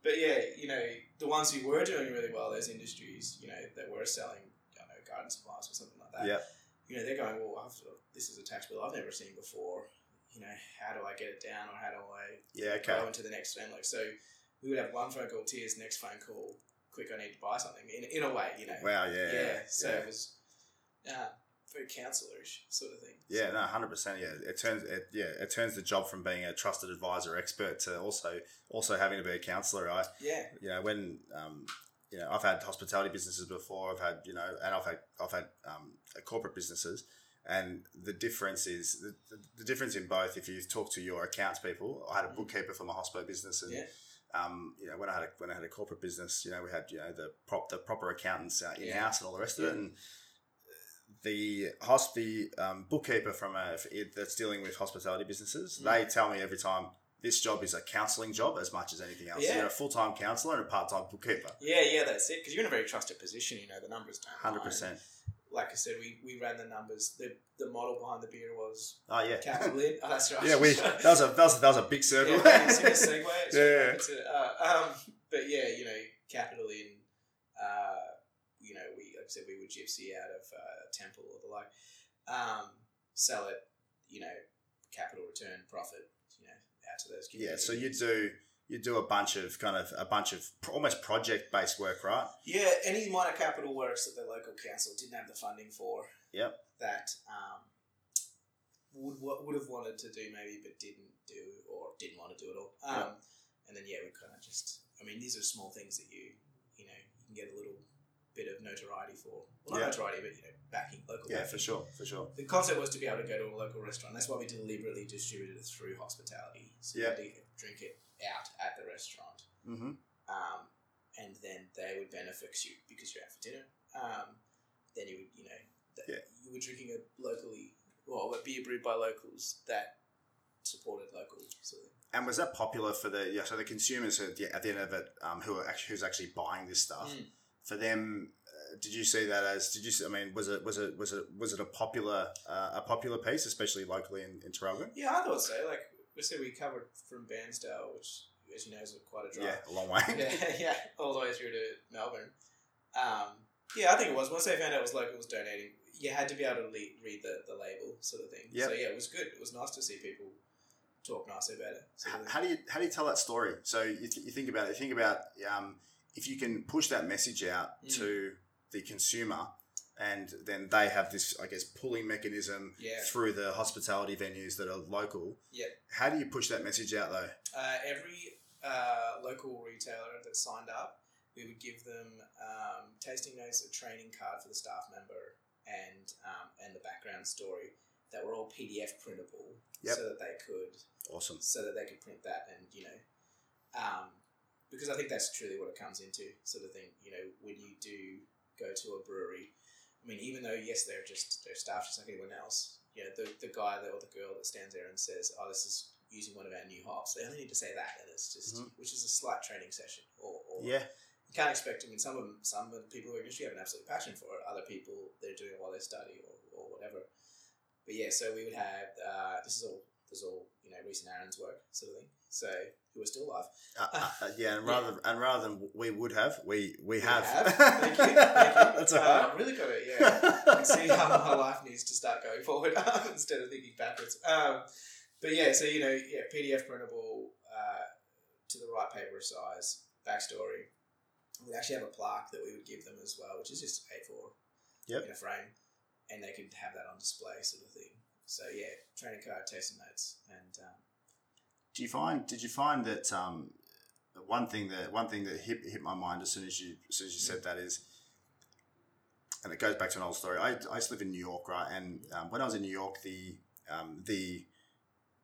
but yeah, you know, the ones who were doing really well, those industries, you know, that were selling, I don't know, garden supplies or something like that. Yep. You know, they're going, well, I've, this is a tax bill I've never seen before. You know, how do I get it down or how do I Yeah, okay. go into the next? Like, so we would have one phone call, tears, next phone call, quick, I need to buy something. In, in a way, you know. Wow, yeah, Yeah. So yeah. it was uh, very counsellorish sort of thing. Yeah, no, hundred percent. Yeah, it turns it yeah it turns the job from being a trusted advisor expert to also also having to be a counsellor. I Yeah. you know when um, you know I've had hospitality businesses before. I've had you know and I've had I've had um, corporate businesses, and the difference is the, the, difference in both. If you talk to your accounts people, I had a Mm. bookkeeper for my hospital business, and Yeah. um, you know when I had a, when I had a corporate business, you know we had you know the prop the proper accountants uh, in house and all the rest of it, and the hosp the um, bookkeeper from a that's dealing with hospitality businesses, Mm. they tell me every time this job is a counselling job as much as anything else. Yeah. You're a full time counsellor and a part time bookkeeper. Yeah, yeah, that's it. Because you're in a very trusted position. You know, the numbers don't. Hundred percent. Like I said, we, we ran the numbers. The the model behind the beer was Oh yeah. capital in. Oh, that's right. Yeah, we that was a that was a, that was a big circle. Yeah, segue. Yeah. it's a- uh, um, but yeah, you know, capital in. Uh, you know, we like I said, we would gypsy out of uh, Temple or the like. Um, sell it. You know, capital return profit. Out to those. yeah. So you do you do a bunch of kind of a bunch of almost project based work, right? Yeah, any minor capital works that the local council didn't have the funding for. Yep. That um, would would have wanted to do maybe, but didn't do or didn't want to do at all. Um, And then yeah, we kind of just. I mean, these are small things that you you know you can get a little bit of notoriety for. Well, Yeah. not notoriety, but you know, backing local. Yeah, backing. for sure, for sure. The concept was to be able to go to a local restaurant. That's why we deliberately distributed it through hospitality. So Yeah. you had to drink it out at the restaurant Mm-hmm. um, and then they would benefit you because you're out for dinner. Um, then you would, you know, Yeah. you were drinking a locally, well, a beer brewed by locals that supported local sort of. And was that popular for the yeah? So the consumers at the, at the end of it, um, who are actually who's actually buying this stuff Mm. For them? Uh, did you see that as? Did you? see- I mean, was it was it was it was it a popular uh, a popular piece, especially locally in, in Traralgon? Yeah, I thought so. Like we said, we covered from Bairnsdale, which, as you know, is quite a drive. Yeah, a long way. yeah, yeah, all the way through to Melbourne. Um, yeah, I think it was. Once they found out it was locals donating, you had to be able to le- read the, the label, sort of thing. Yep. So yeah, it was good. It was nice to see people talk nicer about it. Sort How, of thing. how do you how do you tell that story? So you, th- you think about it. You think about um, if you can push that message out Mm. to the consumer, and then they have this, I guess, pulling mechanism Yeah. through the hospitality venues that are local. Yep. How do you push that message out though? Uh, every uh, local retailer that signed up, we would give them um, tasting notes, a training card for the staff member, and um, and the background story that were all PDF printable, Yep. so that they could Awesome. so that they could print that and you know um, because I think that's truly what it comes into sort of thing you know when you do go to a brewery I mean even though yes they're just they're staff just like anyone else you know the, the guy that, or the girl that stands there and says oh this is using one of our new hops they only need to say that and it's just Mhm. which is a slight training session or, or Yeah. you can't expect I mean some of them some of the people who are in industry have an absolute passion for it other people they're doing it while they study or, or whatever but yeah so we would have uh, this is all this is all you know Reese and Aaron's work sort of thing so who are still alive. Uh, uh, uh, yeah, and rather and rather than we would have, we we We have. thank you. Thank you. That's all uh, right. really got it yeah I can see how my life needs to start going forward instead of thinking backwards. Um, but yeah so you know yeah PDF printable uh, to the right paper size backstory. We actually have a plaque that we would give them as well which is just A4 Yep. in a frame and they could have that on display sort of thing. So yeah training card tasting notes and um, Do you find? Did you find that um, one thing that one thing that hit, hit my mind as soon as you as soon as you said that is, and it goes back to an old story. I, I used to live in New York, right? And um, when I was in New York, the um, the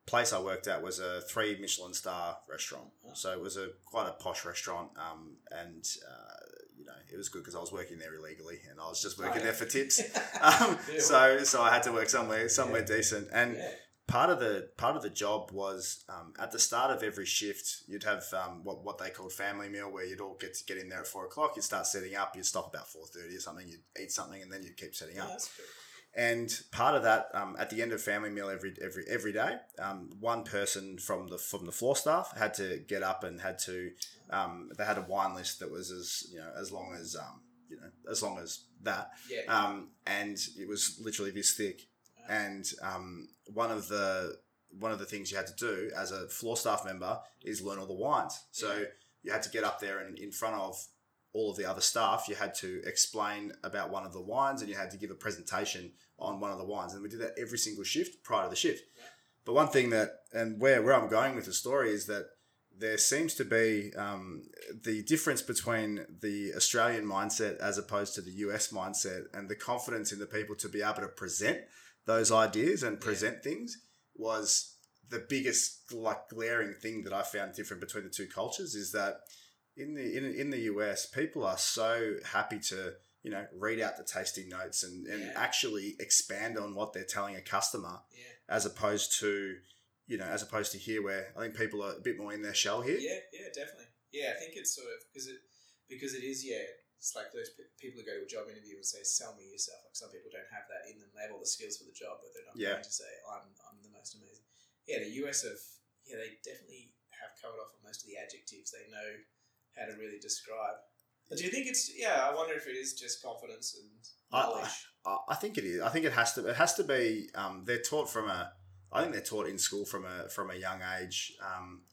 place I worked at was a three Michelin star restaurant. So it was a quite a posh restaurant, um, and uh, you know it was good because I was working there illegally, and I was just working Oh, yeah. there for tips. Um, so so I had to work somewhere somewhere decent, and yeah. Part of the part of the job was um, at the start of every shift you'd have um, what, what they called family meal where you'd all get to get in there at four o'clock you'd start setting up you'd stop about 4.30 or something you'd eat something and then you'd keep setting Yeah, up. that's and part of that um, at the end of family meal every every every day um, one person from the from the floor staff had to get up and had to um, they had a wine list that was as you know as long as um, you know as long as that. Yeah. Um, and it was literally this thick. And um, one of the one of the things you had to do as a floor staff member is learn all the wines. So Yeah. you had to get up there and in front of all of the other staff, you had to explain about one of the wines and you had to give a presentation on one of the wines. And we did that every single shift prior to the shift. Yeah. But one thing that, and where, where I'm going with the story is that there seems to be um, the difference between the Australian mindset as opposed to the US mindset and the confidence in the people to be able to present those ideas and Yeah. present things was the biggest like glaring thing that I found different between the two cultures is that in the in, in the US people are so happy to you know read out the tasting notes and, and Yeah. actually expand on what they're telling a customer yeah as opposed to you know, as opposed to here where I think people are a bit more in their shell here. Yeah, yeah, definitely. Yeah, I think it's sort of because it because it is yeah. It's like those pe- people who go to a job interview and say, "Sell me yourself." Like some people don't have that in them; they have all the skills for the job, but they're not Yeah. going to say, "I'm I'm the most amazing." Yeah, the US have yeah they definitely have covered off on most of the adjectives. They know how to really describe. But do you think it's yeah? I wonder if it is just confidence and I- knowledge. I I think it is. I think it has to. It has to be. Um, they're taught from a. I think they're taught in school from a from a young age. Um,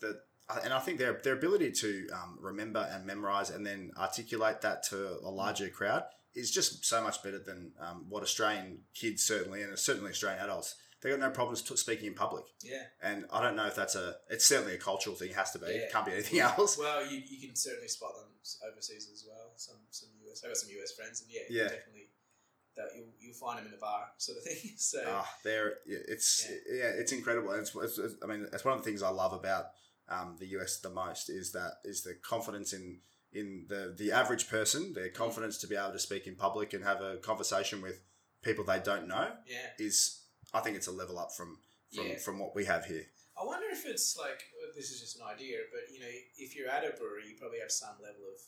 that and I think their their ability to um, remember and memorize and then articulate that to a larger crowd is just so much better than um, what Australian kids certainly and certainly Australian adults. They got no problems t- speaking in public, yeah. and I don't know if that's a. It's certainly a cultural thing. It has to be. Yeah. It can't be anything else. Well, you, you can certainly spot them overseas as well. Some some US. I got some US friends, and yeah, Yeah. definitely. That you'll you'll find them in a bar, sort of thing. So Ah, there, yeah, it's yeah. it's incredible. And It's, it's, it's- I mean, it's one of the things I love about um, the US the most is that is the confidence in in the the average person, their confidence to be able to speak in public and have a conversation with people they don't know yeah, is, I think, it's a level up from from, Yeah. from what we have here. I wonder if it's like this is just an idea, but you know, if you're at a brewery, you probably have some level of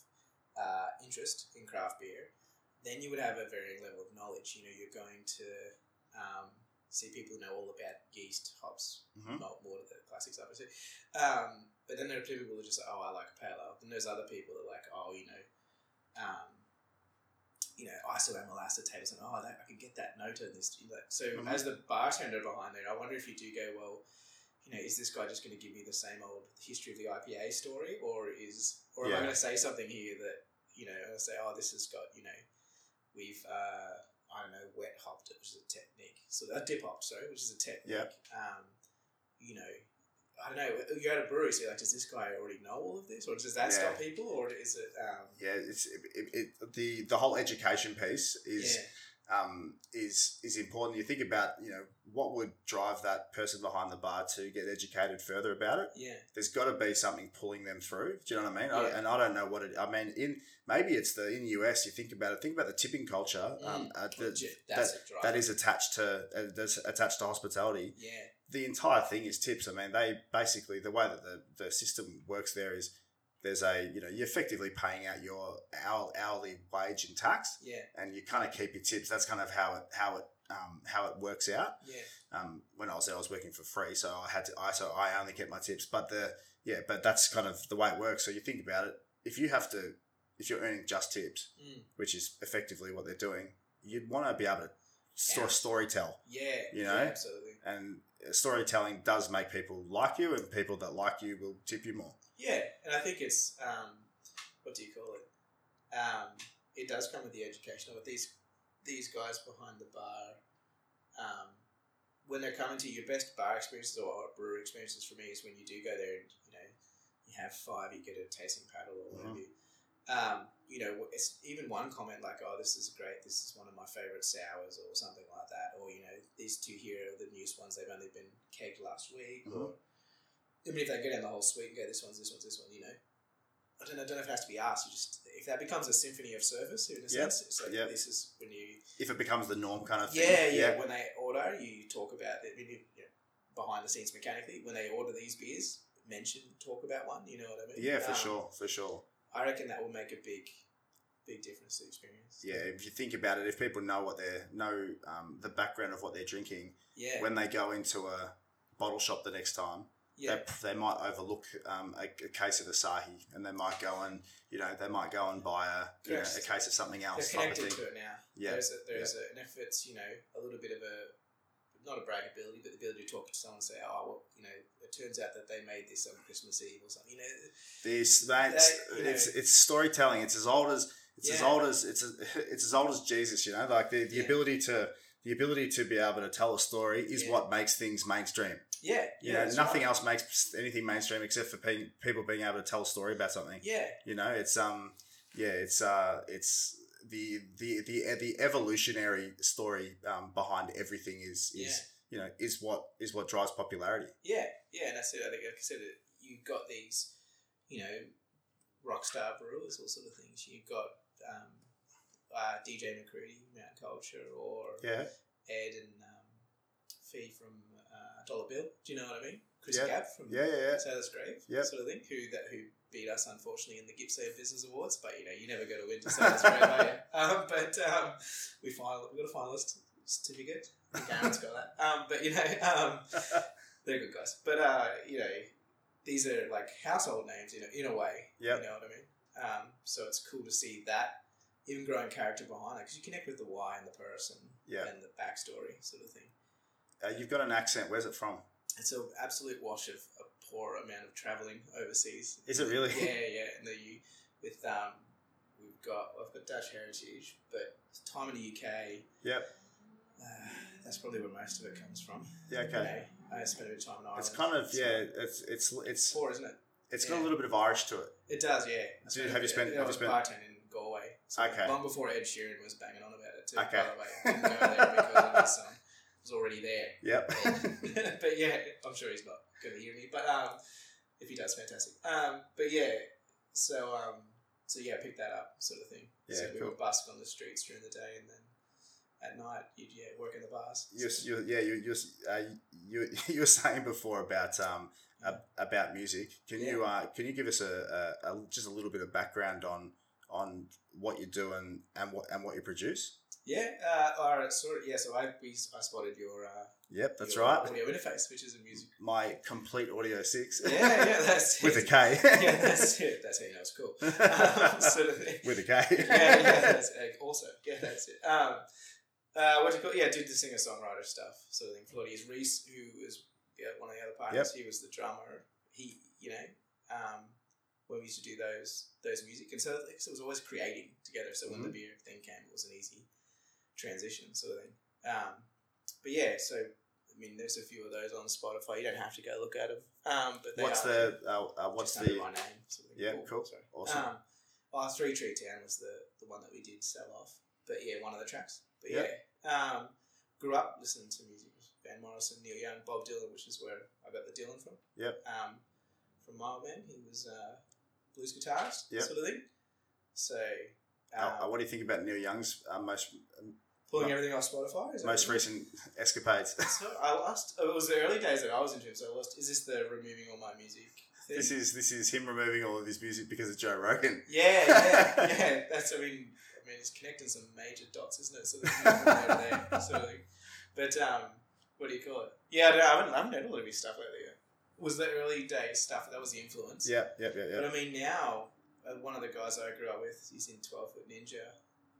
uh, interest in craft beer. Then you would have a varying level of knowledge. You know, you're going to um, see people know all about yeast, hops, Mhm. malt, water, the classics, obviously. Um, but then there are people who are just like, oh, I like a pale ale. Then there's other people that are like, oh, you know, um, you know, isoamyl acetate or something. Oh, that, I can get that note in this. know. So Mhm. as the bartender behind there, I wonder if you do go, well, you know, is this guy just going to give me the same old history of the IPA story, or is, or am I going to say something here that you know, I say, oh, this has got, you know, we've, uh, I don't know, wet hopped it, which is a technique. So a dip hop, sorry, which is a technique. Um, you know, I don't know. You're at a brewery, so you're like, does this guy already know all of this, or does that Yeah. stop people, or is it? Um, Yeah, it's it, it, it, the the whole education piece is. yeah, um, is is important. You think about you know what would drive that person behind the bar to get educated further about it. yeah, There's got to be something pulling them through. Do you know what I mean? I, and I don't know what it. I mean, in maybe it's the in the US. You think about it. Think about the tipping culture. Um, uh, the, a that is attached to uh, that's attached to hospitality. yeah, The entire thing is tips. I mean, they basically the way that the, the system works there is there's a you know you're effectively paying out your hour, hourly wage and tax yeah, and you kind of keep your tips. That's kind of how it how it um, how it works out. yeah, Um, when I was there, I was working for free, so I had to. I so I only kept my tips. But the yeah, but that's kind of the way it works. So you think about it. If you have to, if you're earning just tips, mm, which is effectively what they're doing, you'd want to be able to sto- Yeah. story tell. yeah. You yeah, know? absolutely. And storytelling does make people like you, and people that like you will tip you more. Yeah, and I think it's um, what do you call it? Um, it does come with the education of it. These these guys behind the bar, um, when they're coming to your best bar experiences or brewery experiences for me is when you do go there and you know you have five, you get a tasting paddle or whatever. you- Um, you know, it's even one comment like, "Oh, this is great. This is one of my favorite sours," or something like that. Or you know, these two here are the newest ones. They've only been kegged last week. Or even if they go down the whole suite and go, "This one's this one's this one," you know. I don't know. I don't know if it has to be asked. You just if that becomes a symphony of service in a Yep, sense. It's like yep. this is when you If it becomes the norm, kind of thing. yeah, yeah, When they order, you talk about it. You, you know, behind the scenes mechanically, when they order these beers, mention talk about one. You know what I mean? Yeah, for Um, sure, for sure. I reckon that will make a big, big difference to the experience. Yeah, if you think about it, if people know what they're know um, the background of what they're drinking, Yeah. when they go into a bottle shop the next time, yeah. they, they might overlook um, a, a case of Asahi, and they might go and you know they might go and buy a you know, a case of something They're else of connected to it now. Yeah, There's a, there's a, and if it's you know a little bit of a not a brag ability, but the ability to talk to someone and say, oh, well, you know, it turns out that they made this on Christmas Eve or something. You know, This it's, They- you know- it's it's storytelling. It's as old as it's as old as it's as, it's as old as Jesus. You know, like the, the Yeah. ability to the ability to be able to tell a story is Yeah. what makes things mainstream. Yeah, You yeah, know, nothing right. else makes anything mainstream except for pe- people being able to tell a story about something. Yeah, You know, it's um, yeah, it's uh, it's the the the the evolutionary story um, behind everything is is Yeah. you know is what is what drives popularity. Yeah, yeah, and that's it. I think, like I said, you've got these, you know, rock star brewers, all sort of things. You've got um, uh, DJ McCready, Mountain Culture, or Yeah, Ed and um, fee from Dollar Bill. Do you know what I mean? Chris Yeah. Gab from Yeah, yeah, yeah. Sailor's Grave, Yep. sort of thing. Who that who beat us unfortunately in the Gippsland Business Awards, but you know you never go to win to Sailor's Grave, are you? Um, but um, we final we got a finalist certificate. I think Aaron's got that. Um, but you know um, they're good guys. But uh, you know these are like household names in a, in a way. Yep. You know what I mean? Um, so it's cool to see that even growing character behind it because you connect with the why and the person Yeah. and the backstory sort of thing. Uh, you've got an accent. Where's it from? It's an absolute wash of a poor amount of traveling overseas. Is it really? Yeah, yeah. And the U- with um, we've got I've got Dutch heritage, but time in the UK. Yep. Uh, that's probably where most of it comes from. Yeah. You Okay. know, I spent a bit of time in Ireland. It's kind of so yeah. It's it's It's it's poor, isn't it? it's got a little bit of Irish to it. It does, yeah. So have spent- you spent- have you spent- bartending in Galway? So Okay. Long before Ed Sheeran was banging on about it too. Okay. By the way, I didn't go there because of his song. Was already there. Yep. but yeah, I'm sure he's not going to hear me. But um, if he does, fantastic. Um, but yeah, so um, so yeah, pick that up, sort of thing. Yeah, so we cool. would busk on the streets during the day, and then at night you'd yeah work in the bars. You're, So- you're, yeah, you you're, uh, you you were saying before about um about music. Can you uh can you give us a, a, a just a little bit of background on on what you do and, and what and what you produce? Yeah, uh, all right, sort of, yeah. So I we, I spotted your uh, Yep, that's your right. audio interface, which is a music. My Komplete audio six. Yeah, yeah, that's it. with a it. K. yeah, that's it. That's how you know it's cool. Um, sort of thing. with a K. yeah, yeah, that's it. Also, yeah, that's it. Um, uh, what do you call? Yeah, did the singer songwriter stuff sort of thing. Claudius Reese, who was yeah, one of the other partners, yep. he was the drummer. He, you know, um, when we used to do those those music, and so, so it was always creating together. So when the beer thing came, it was an easy transition sort of thing. Um, but yeah, so I mean, there's a few of those on Spotify. You don't have to go look at them. Um, but What's the uh, uh, what's the my name? Sort of yeah cool Sorry. awesome Um, well, Three Tree Town was the, the one that we did sell off. But yeah, one of the tracks. But Yeah. yeah, um, grew up listening to music. Van Morrison, Neil Young, Bob Dylan, which is where I got the Dylan from. Yep. Um, from my man, he was uh, blues guitarist, Yep. sort of thing. So, Uh, um, uh, what do you think about Neil Young's uh, most pulling everything off Spotify. Is most recent escapades? So I lost. It was the early days that I was into him. So I lost. Is this the removing all my music? Thing? this is this is him removing all of his music because of Joe Rogan. Yeah, yeah, yeah. That's I mean, I mean, it's connecting some major dots, isn't it? So there's there sort of thing. But um, what do you call it? Yeah, I, don't, I haven't, I haven't heard a lot of his stuff lately. Was the early days stuff that was the influence? Yeah, yeah, yeah, yeah. But I mean, now uh, one of the guys I grew up with, he's in Twelve Foot Ninja.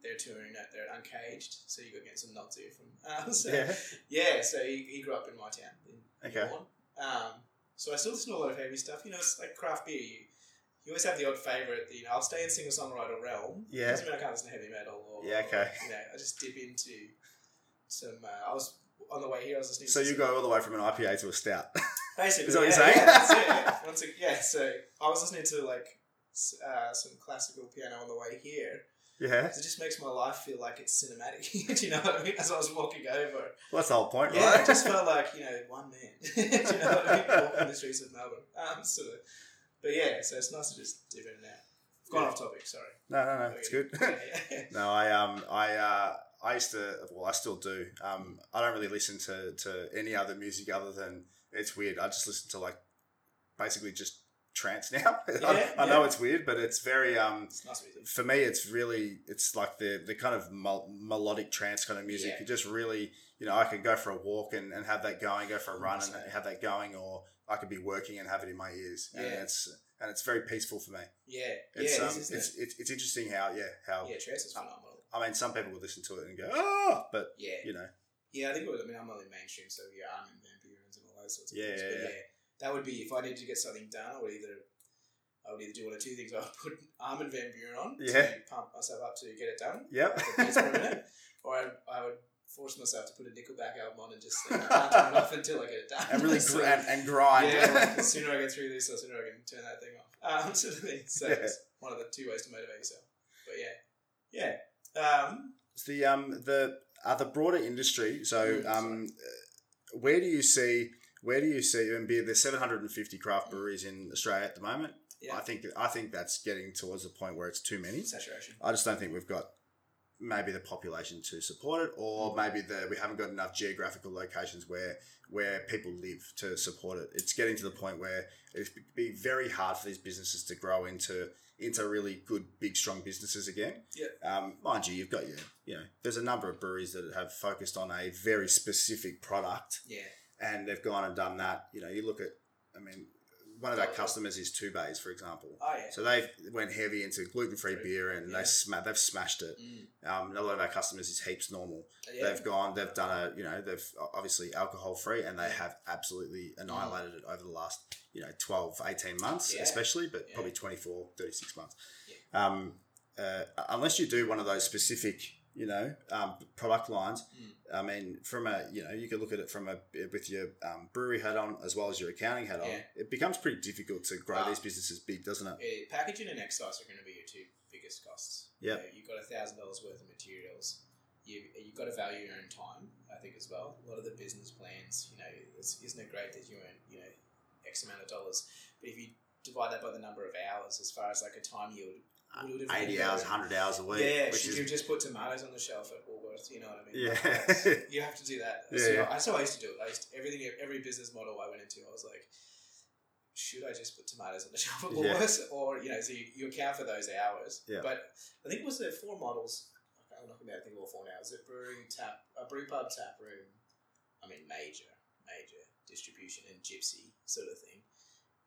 They're touring at they're uncaged, so you got to get some nods here from. Uh, so, Yeah. yeah, so he, he grew up in my town. In Okay. Vaughan. Um, so I still listen to a lot of heavy stuff. You know, it's like craft beer. You, you always have the odd favourite. You know, I'll stay in singer songwriter realm. Yeah. Doesn't mean I can't listen to heavy metal. Or, Yeah, okay. you know, I just dip into some. Uh, I was on the way here. I was listening. So you go all the way from an IPA to a stout. Basically, Is that what yeah, you're saying? Yeah, that's it, yeah. Once ag- yeah, so I was listening to like uh, some classical piano on the way here. Yeah. It just makes my life feel like it's cinematic. Do you know what I mean? As I was walking over, Well, that's the whole point, yeah, right? it just felt like you know one man. Do you know what I mean? Walking the streets of Melbourne, um, sort of. But yeah, so it's nice to just dip in and out. I've gone Yeah. off topic. Sorry. no, no, no. It's good. Yeah, yeah. no, I um, I uh, I used to. Well, I still do. Um, I don't really listen to to any other music other than it's weird. I just listen to like basically just trance now. I, Yeah, I know yeah. it's weird, but it's very um. It's nice. For me, it's really it's like the the kind of mel- melodic trance kind of music. Yeah. It just really, you know, I can go for a walk and, and have that going, go for a run and 100%. have that going, or I could be working and have it in my ears. Yeah. And it's and it's very peaceful for me. Yeah, It's yeah, um, it is, isn't it's, it's it's interesting how yeah how? Yeah, trance is phenomenal. I mean some people will listen to it and go oh, but Yeah, you know Yeah, I think it would, I mean I'm only mainstream, so yeah, I'm in vampires and all those sorts of Yeah, things. yeah, but yeah. That would be if I needed to get something done. I would either I would either do one of two things. I would put Armin van Buuren on Yeah. to pump myself up to get it done, yep like a beats per minute, or I, I would force myself to put a Nickelback album on and just like, I can't turn it off until I get it done. and really So, gr- and, and grind. yeah, like, the sooner I get through this, the sooner I can turn that thing off. Um, sort of thing. So Yeah. it's one of the two ways to motivate yourself. But yeah, yeah. Um, the um the uh, the broader industry. So Mm, um, uh, where do you see where do you see and beer? There's 750 craft breweries in Australia at the moment. Yeah. I think I think that's getting towards the point where it's too many. saturation. I just don't think we've got maybe the population to support it, or Mm. maybe the we haven't got enough geographical locations where where people live to support it. It's getting to the point where it'd be very hard for these businesses to grow into into really good, big, strong businesses again. Yeah. Um, mind you, you've got your, you know, there's a number of breweries that have focused on a very specific product Yeah. And they've gone and done that. You know, you look at, I mean, one of our customers is Two Bays, for example. Oh yeah. So they went heavy into gluten free beer and yeah. they sma- they've smashed it. Mm. Um, a lot of our customers is heaps normal. yeah. They've gone, they've done a, you know, they've obviously alcohol free and they have absolutely annihilated it over the last, you know, 12, 18 months, especially, but probably 24, 36 months. Um, uh, unless you do one of those specific, you know, um, product lines, Mm. I mean, from a, you know, you could look at it from a, with your um, brewery hat on as well as your accounting hat on. Yeah. It becomes pretty difficult to grow Ah. these businesses big, doesn't it? Yeah, packaging and excise are going to be your two biggest costs. Yeah, You know, you've got a thousand dollars worth of materials. You you've got to value your own time. I think as well. A lot of the business plans, you know, it's, isn't it great that you earn you know x amount of dollars, but if you divide that by the number of hours, as far as like a time yield, would it have been 80 hours, 100 hours a week. yeah, which should is, you just put tomatoes on the shelf at Woolworths? You know what I mean? Yeah. Like, you have to do that. Yeah, so yeah. I, I used to do it. I used to, everything, every business model I went into, I was like, should I just put tomatoes on the shelf at Yeah. Woolworths, or you know, so you, you account for those hours. Yeah. But I think it was the four models. I'm not going to think of all four now. Is it brewing tap, a brew pub tap room? I mean, major, major distribution and gypsy sort of thing.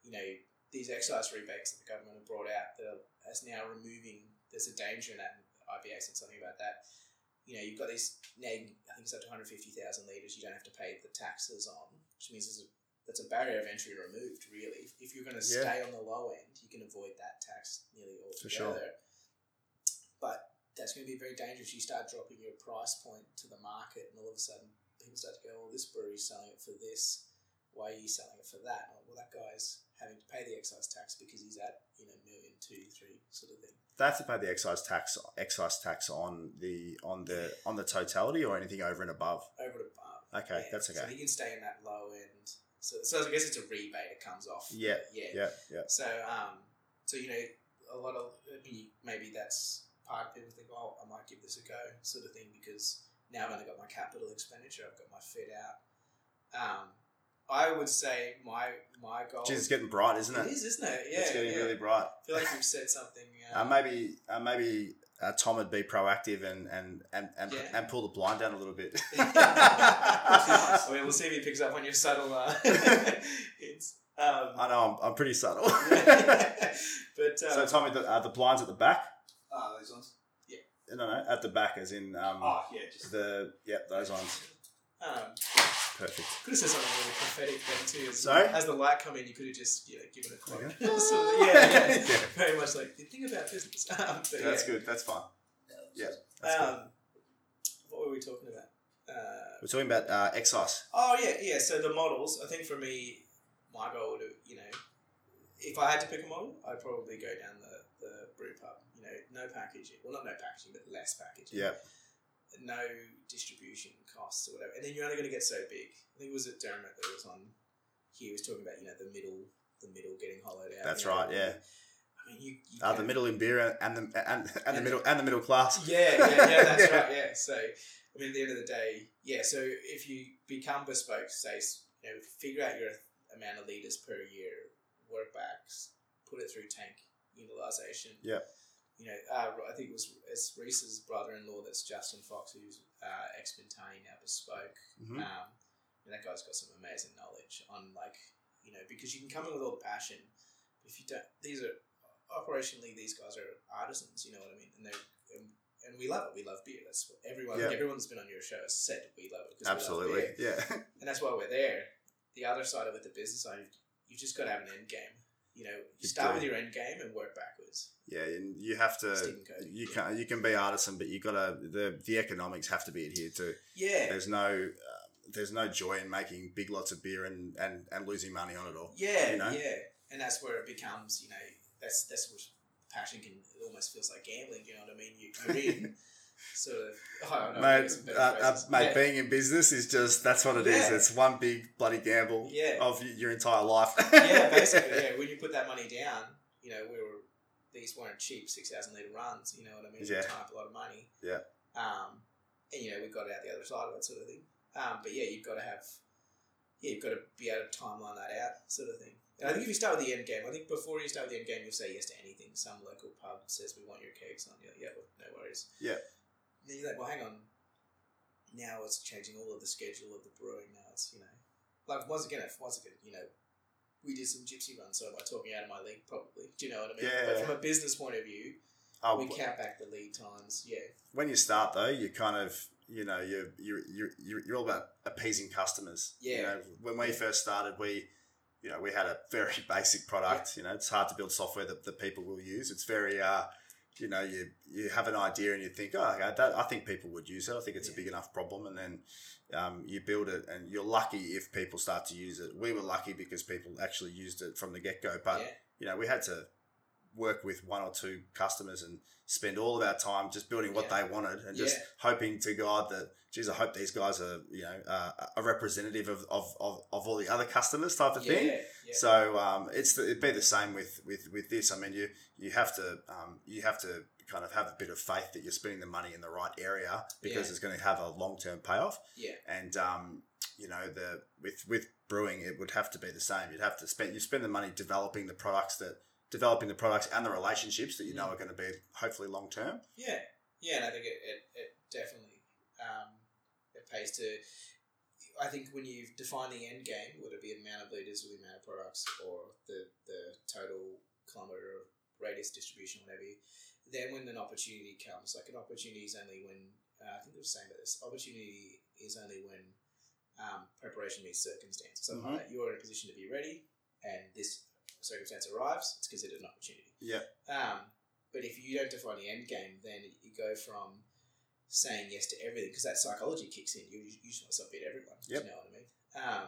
You know, these excise rebates that the government have brought out that are as now removing. There's a danger in that. IBA said something about that. You know, you've got these neg. I think it's up to 150,000 liters. You don't have to pay the taxes on, which means there's a that's a barrier of entry removed. Really, if, you're going to Yeah. stay on the low end, you can avoid that tax nearly For sure. altogether. But that's going to be very dangerous. You start dropping your price point to the market, and all of a sudden, people start to go, "Well, this brewery's selling it for this. Why are you selling it for that?" Well, that guy's having to pay the excise tax because he's at you know million two three sort of thing. they have to pay the excise tax excise tax on the on the on the totality or anything over and above. over to bar. Okay, that's okay. So he can stay in that low end. So, so I guess it's a rebate. It comes off. Yeah, Yeah. yeah, yeah. So um, so you know, a lot of maybe, maybe that's part of people think, oh, I might give this a go, sort of thing, because now I've only got my capital expenditure. I've got my fit out. Um, I would say my my goal. Geez, it's getting bright, isn't It it? is, isn't it? Yeah. it's getting yeah. really bright. I feel like you've said something. Uh, maybe uh, maybe uh, Tom would be proactive and and and and, Yeah. and pull the blind down a little bit. I mean, we'll see if he picks up on your subtle. Uh, it's, um, I know I'm, I'm pretty subtle. but um, so Tommy, the, uh, the blinds at the back. Ah, those ones. Yeah. No, no, at the back, as in um, Oh, yeah, just the yep, those ones. um, Perfect. could have said something really prophetic then too. As, Sorry? as the light come in, you could have just you know given a quote. Okay. Of- yeah, yeah, Yeah. very much like the thing about business. Um, but That's yeah. good. That's fine. yeah. That's good. Um, what were we talking about? Uh, We're talking about uh, excise. Oh yeah, yeah. So the models, I think for me, my goal would, have, you know, if I had to pick a model, I'd probably go down the the brew pub. You know, no packaging. Well, not no packaging, but less packaging. Yeah. No distribution costs or whatever, and then you're only going to get so big. I think it was at Dermot that was on. He was talking about you know the middle, the middle getting hollowed out. That's you know, right, yeah. I mean, you, you Uh, the middle in beer and the and, and the middle and the middle class. Yeah, yeah, yeah, that's Yeah. right. Yeah. So, I mean, at the end of the day, yeah. So if you become bespoke, say, you know, figure out your amount of liters per year, work backs, put it through tank utilization. Yeah You know, uh, I think it was it's Reese's brother-in-law. That's Justin Fox, who's uh, Bintani now bespoke. Mhm. Um, and that guy's got some amazing knowledge on like you know because you can come in with all the passion. But if you don't, these are operationally these guys are artisans. You know what I mean? And they're and, and we love it. We love beer. That's what everyone. Yeah. Everyone that's been on your show has said we love it. love Absolutely. beer. Yeah. and that's why we're there. The other side of it, the business side, you've just got to have an end game. You know, you start with your end game and work backwards. Yeah, and you have to. You can you can be artisan, but you gotta the the economics have to be adhered to. Yeah, There's no uh, there's no joy in making big lots of beer and, and, and losing money on it all. yeah, you know? yeah. And that's where it becomes, you know, that's that's where passion can. It almost feels like gambling. You know what I mean? You, in sort of. Oh, I Mate, maybe some better uh, uh, mate, Yeah. being in business is just that's what it is. Yeah. It's one big bloody gamble Yeah. of your entire life. yeah, basically, yeah. When you put that money down, you know, we were these weren't cheap six thousand liter runs. You know what I mean? Yeah. Up a lot of money. Yeah. Um, and you know we got out the other side of it, sort of thing. Um, but yeah, you've got to have, yeah, you've got to be able to timeline that out, sort of thing. And I think if you start with the end game, I think before you start with the end game, you'll say yes to anything. Some local pub says we want your cakes on. You're like, yeah, well, no worries. Yeah. Then you're like, well, hang on. Now it's changing all of the schedule of the brewing. Now it's you know, like once again, if once again, you know, we did some gypsy runs, so am I talking out of my league? Probably. Do you know what I mean? Yeah. But from a business point of view, Oh, we count back the lead times. Yeah. when you start though, you kind of you know you're you're you're, you're you're all about appeasing customers. You Yeah. know, when we Yeah. first started, we you know we had a very basic product. You know, it's hard to build software that, that people will use. It's very uh, you know you you have an idea and you think oh okay, that, I think people would use it. I think it's a big enough problem, and then. Um, you build it, and you're lucky if people start to use it. We were lucky because people actually used it from the get go. But yeah. you know, we had to work with one or two customers and spend all of our time just building what Yeah. they wanted and just hoping to God that, geez, I hope these guys are, you know, uh, a representative of, of, of, of all the other customers type of yeah. thing. Yeah. So um, it's the, it'd be the same with, with, with this. I mean, you you have to um, you have to kind of have a bit of faith that you're spending the money in the right area because Yeah. it's going to have a long term payoff. yeah. And um, you know, the with with brewing, it would have to be the same. You'd have to spend you spend the money developing the products that developing the products and the relationships that you know Mm. are going to be hopefully long term. Yeah, yeah, and I think it, it, it definitely it pays to. I think when you define the end game, would it be the amount of liters or the amount of products or the, the total kilometre radius distribution, whatever. You, then when an opportunity comes, like an opportunity is only when uh, I think they were saying about this. Opportunity is only when um, preparation meets circumstance. Something Mhm. like. You're in a position to be ready, and this circumstance arrives. It's considered an opportunity. Yeah. Um, but if you don't define the end game, then you go from saying yes to everything because that psychology kicks in. You, you just want to beat everyone. Yep. You know what I mean? Um,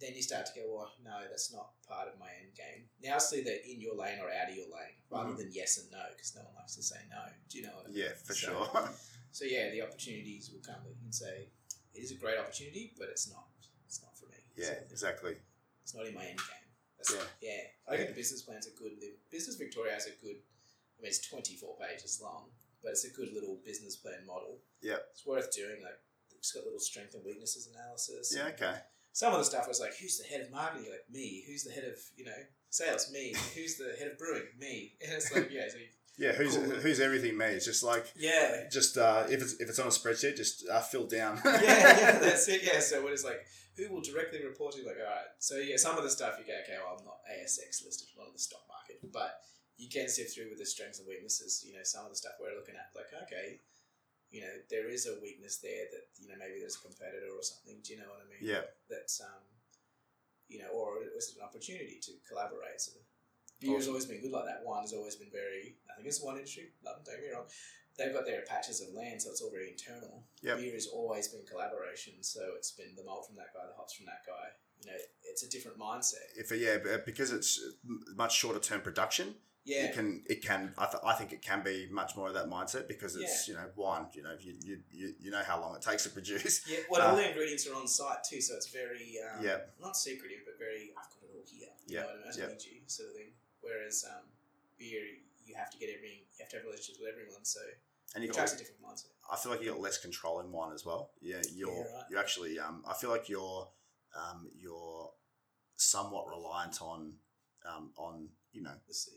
then you start to go, well, no, that's not part of my end game. Now it's either in your lane or out of your lane, rather Mhm. than yes and no, because no one likes to say no. Do you know what I mean? Yeah, for So- sure. So yeah, the opportunities will come. You can say it is a great opportunity, but it's not. It's not for me. yeah, exactly. It's not in my end game. That's, Yeah. yeah. I think the business plans are good. The Business Victoria has a good, I mean, it's 24 pages long, but it's a good little business plan model. Yeah. It's worth doing. Like, it's got little strength and weaknesses analysis. Yeah, okay. Some of the stuff was like, who's the head of marketing? You're like, me. Who's the head of, you know, sales? Me. Who's the head of brewing? Me. And it's like, yeah, so you, Yeah, who's Cool. who's everything me? It's just like yeah. just uh, if it's if it's on a spreadsheet, just uh, fill down. yeah, yeah, that's it. Yeah, so what is like, who will directly report to you? Like, all right. So yeah, some of the stuff you go, okay, well, I'm not ASX listed, not on the stock market, but you can sift through with the strengths and weaknesses. You know, some of the stuff we're looking at, like, okay, you know, there is a weakness there that you know maybe there's a competitor or something. Do you know what I mean? yeah, That's um, you know, or was it an opportunity to collaborate? So beer has always been good like that. Wine has always been very. I think it's wine industry. Love don't get me wrong. They've got their patches of land, so it's all very internal. Yep. Beer has always been collaboration, so it's been the malt from that guy, the hops from that guy. You know, it's a different mindset. if yeah, but because it's much shorter term production, Yeah, it can it can I, th- I think it can be much more of that mindset because it's you know wine you know you, you, you, you know how long it takes to produce yeah. Well, Uh, all the ingredients are on site too, so it's very um, Yeah. not secretive, but very. I've got it all here. You Yeah, know I mean? Yeah. don't need you, sort of thing. Whereas um, beer, you have to get every, you have to have relationships with everyone, so and you it got a different mindset. I feel like you got less control in wine as well yeah you're Yeah, right. you actually um, I feel like you're um, you're somewhat reliant on um, on you know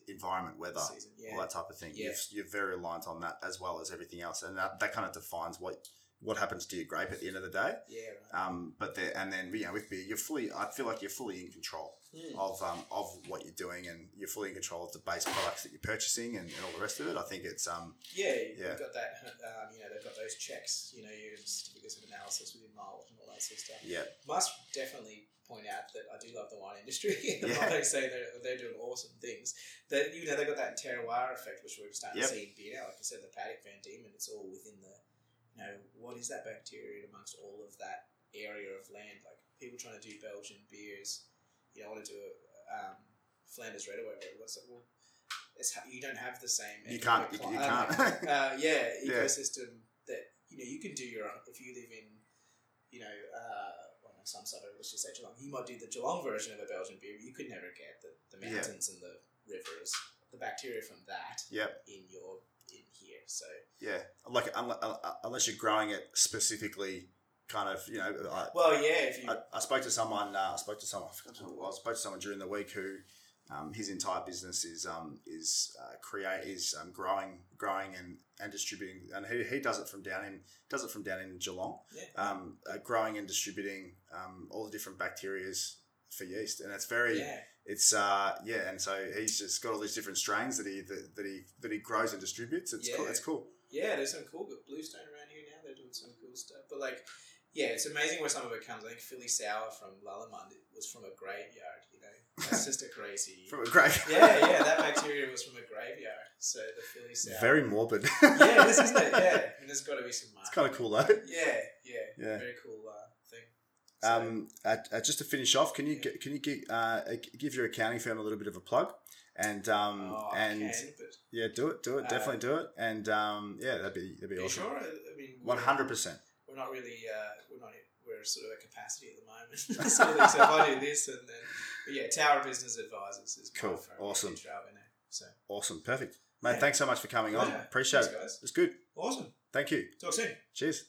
environment weather season, yeah. all that type of thing Yeah. you're, you're very reliant on that as well as everything else and that, that kind of defines what what happens to your grape at the end of the day Yeah, right. um, but there and then you know with beer you're fully I feel like you're fully in control Mm. of um, of what you're doing, and you're fully in control of the base products that you're purchasing and, and all the rest of it. I think it's um Yeah, Yeah. you've got that. Um, you know, they've got those checks. You know, your certificates of analysis within malt and all that sort of stuff. yeah Must definitely point out that I do love the wine industry. Yeah. to say they're, they're doing awesome things. That you know, they got that terroir effect, which we're starting Yep. to see in beer now. Like I said, the paddock Van Dieman, it's all within the. You know, what is that bacteria amongst all of that area of land? Like people trying to do Belgian beers, you know, want to do a um, Flanders Red or whatever it. Well, it's ha- you don't have the same. You can't- you- you can't. uh, yeah, Yeah. ecosystem that you know you can do your own. If you live in, you know, uh, some let's just say Geelong, you might do the Geelong version of a Belgian beer. but You could never get the, the Yeah. mountains and the rivers, the bacteria from that Yep. in your in here. So Yeah, like uh, unless you're growing it specifically, kind of, you know. I, well, yeah, if you I, I spoke to someone. Uh, I spoke to someone. I forgot who it was. I spoke to someone during the week who, um, his entire business is um, is uh, create is um, growing, growing and, and distributing, and he, he does it from down in does it from down in Geelong, yeah, um, uh, growing and distributing um, all the different bacterias for yeast, and it's very yeah, it's uh yeah, and so he's just got all these different strains that he that, that he that he grows and distributes. It's cool. Yeah. It's cool. yeah, there's some cool bluestone around here now. They're doing some cool stuff, but like. Yeah, it's amazing where some of it comes. I think Philly Sour from Lallemand it was from a graveyard. That's just a crazy. From a great. yeah, yeah, that bacteria was from a graveyard. So the Philly Sour. Very morbid. yeah, this isn't it. Yeah, and there's got to be some. It's kind of cool though. Yeah, yeah, Yeah. Very cool uh, thing. So, Um, uh, uh, just to finish off, can you Yeah. gi- can you gi- uh, give your accounting firm a little bit of a plug? And um, oh, I and can, but yeah, do it, do it, Uh, definitely do it. And um, yeah, that'd be that'd be are you awesome. sure? I I mean, hundred percent. We're not really. Uh, we're not. We're sort of at capacity at the moment. of, so if I do this and then, but yeah, Tower Business Advisors is Cool. Awesome. So Awesome, perfect, mate. Yeah. Thanks so much for coming on. Appreciate Thanks, it. guys. It's good. awesome. Thank you. Talk soon. Cheers.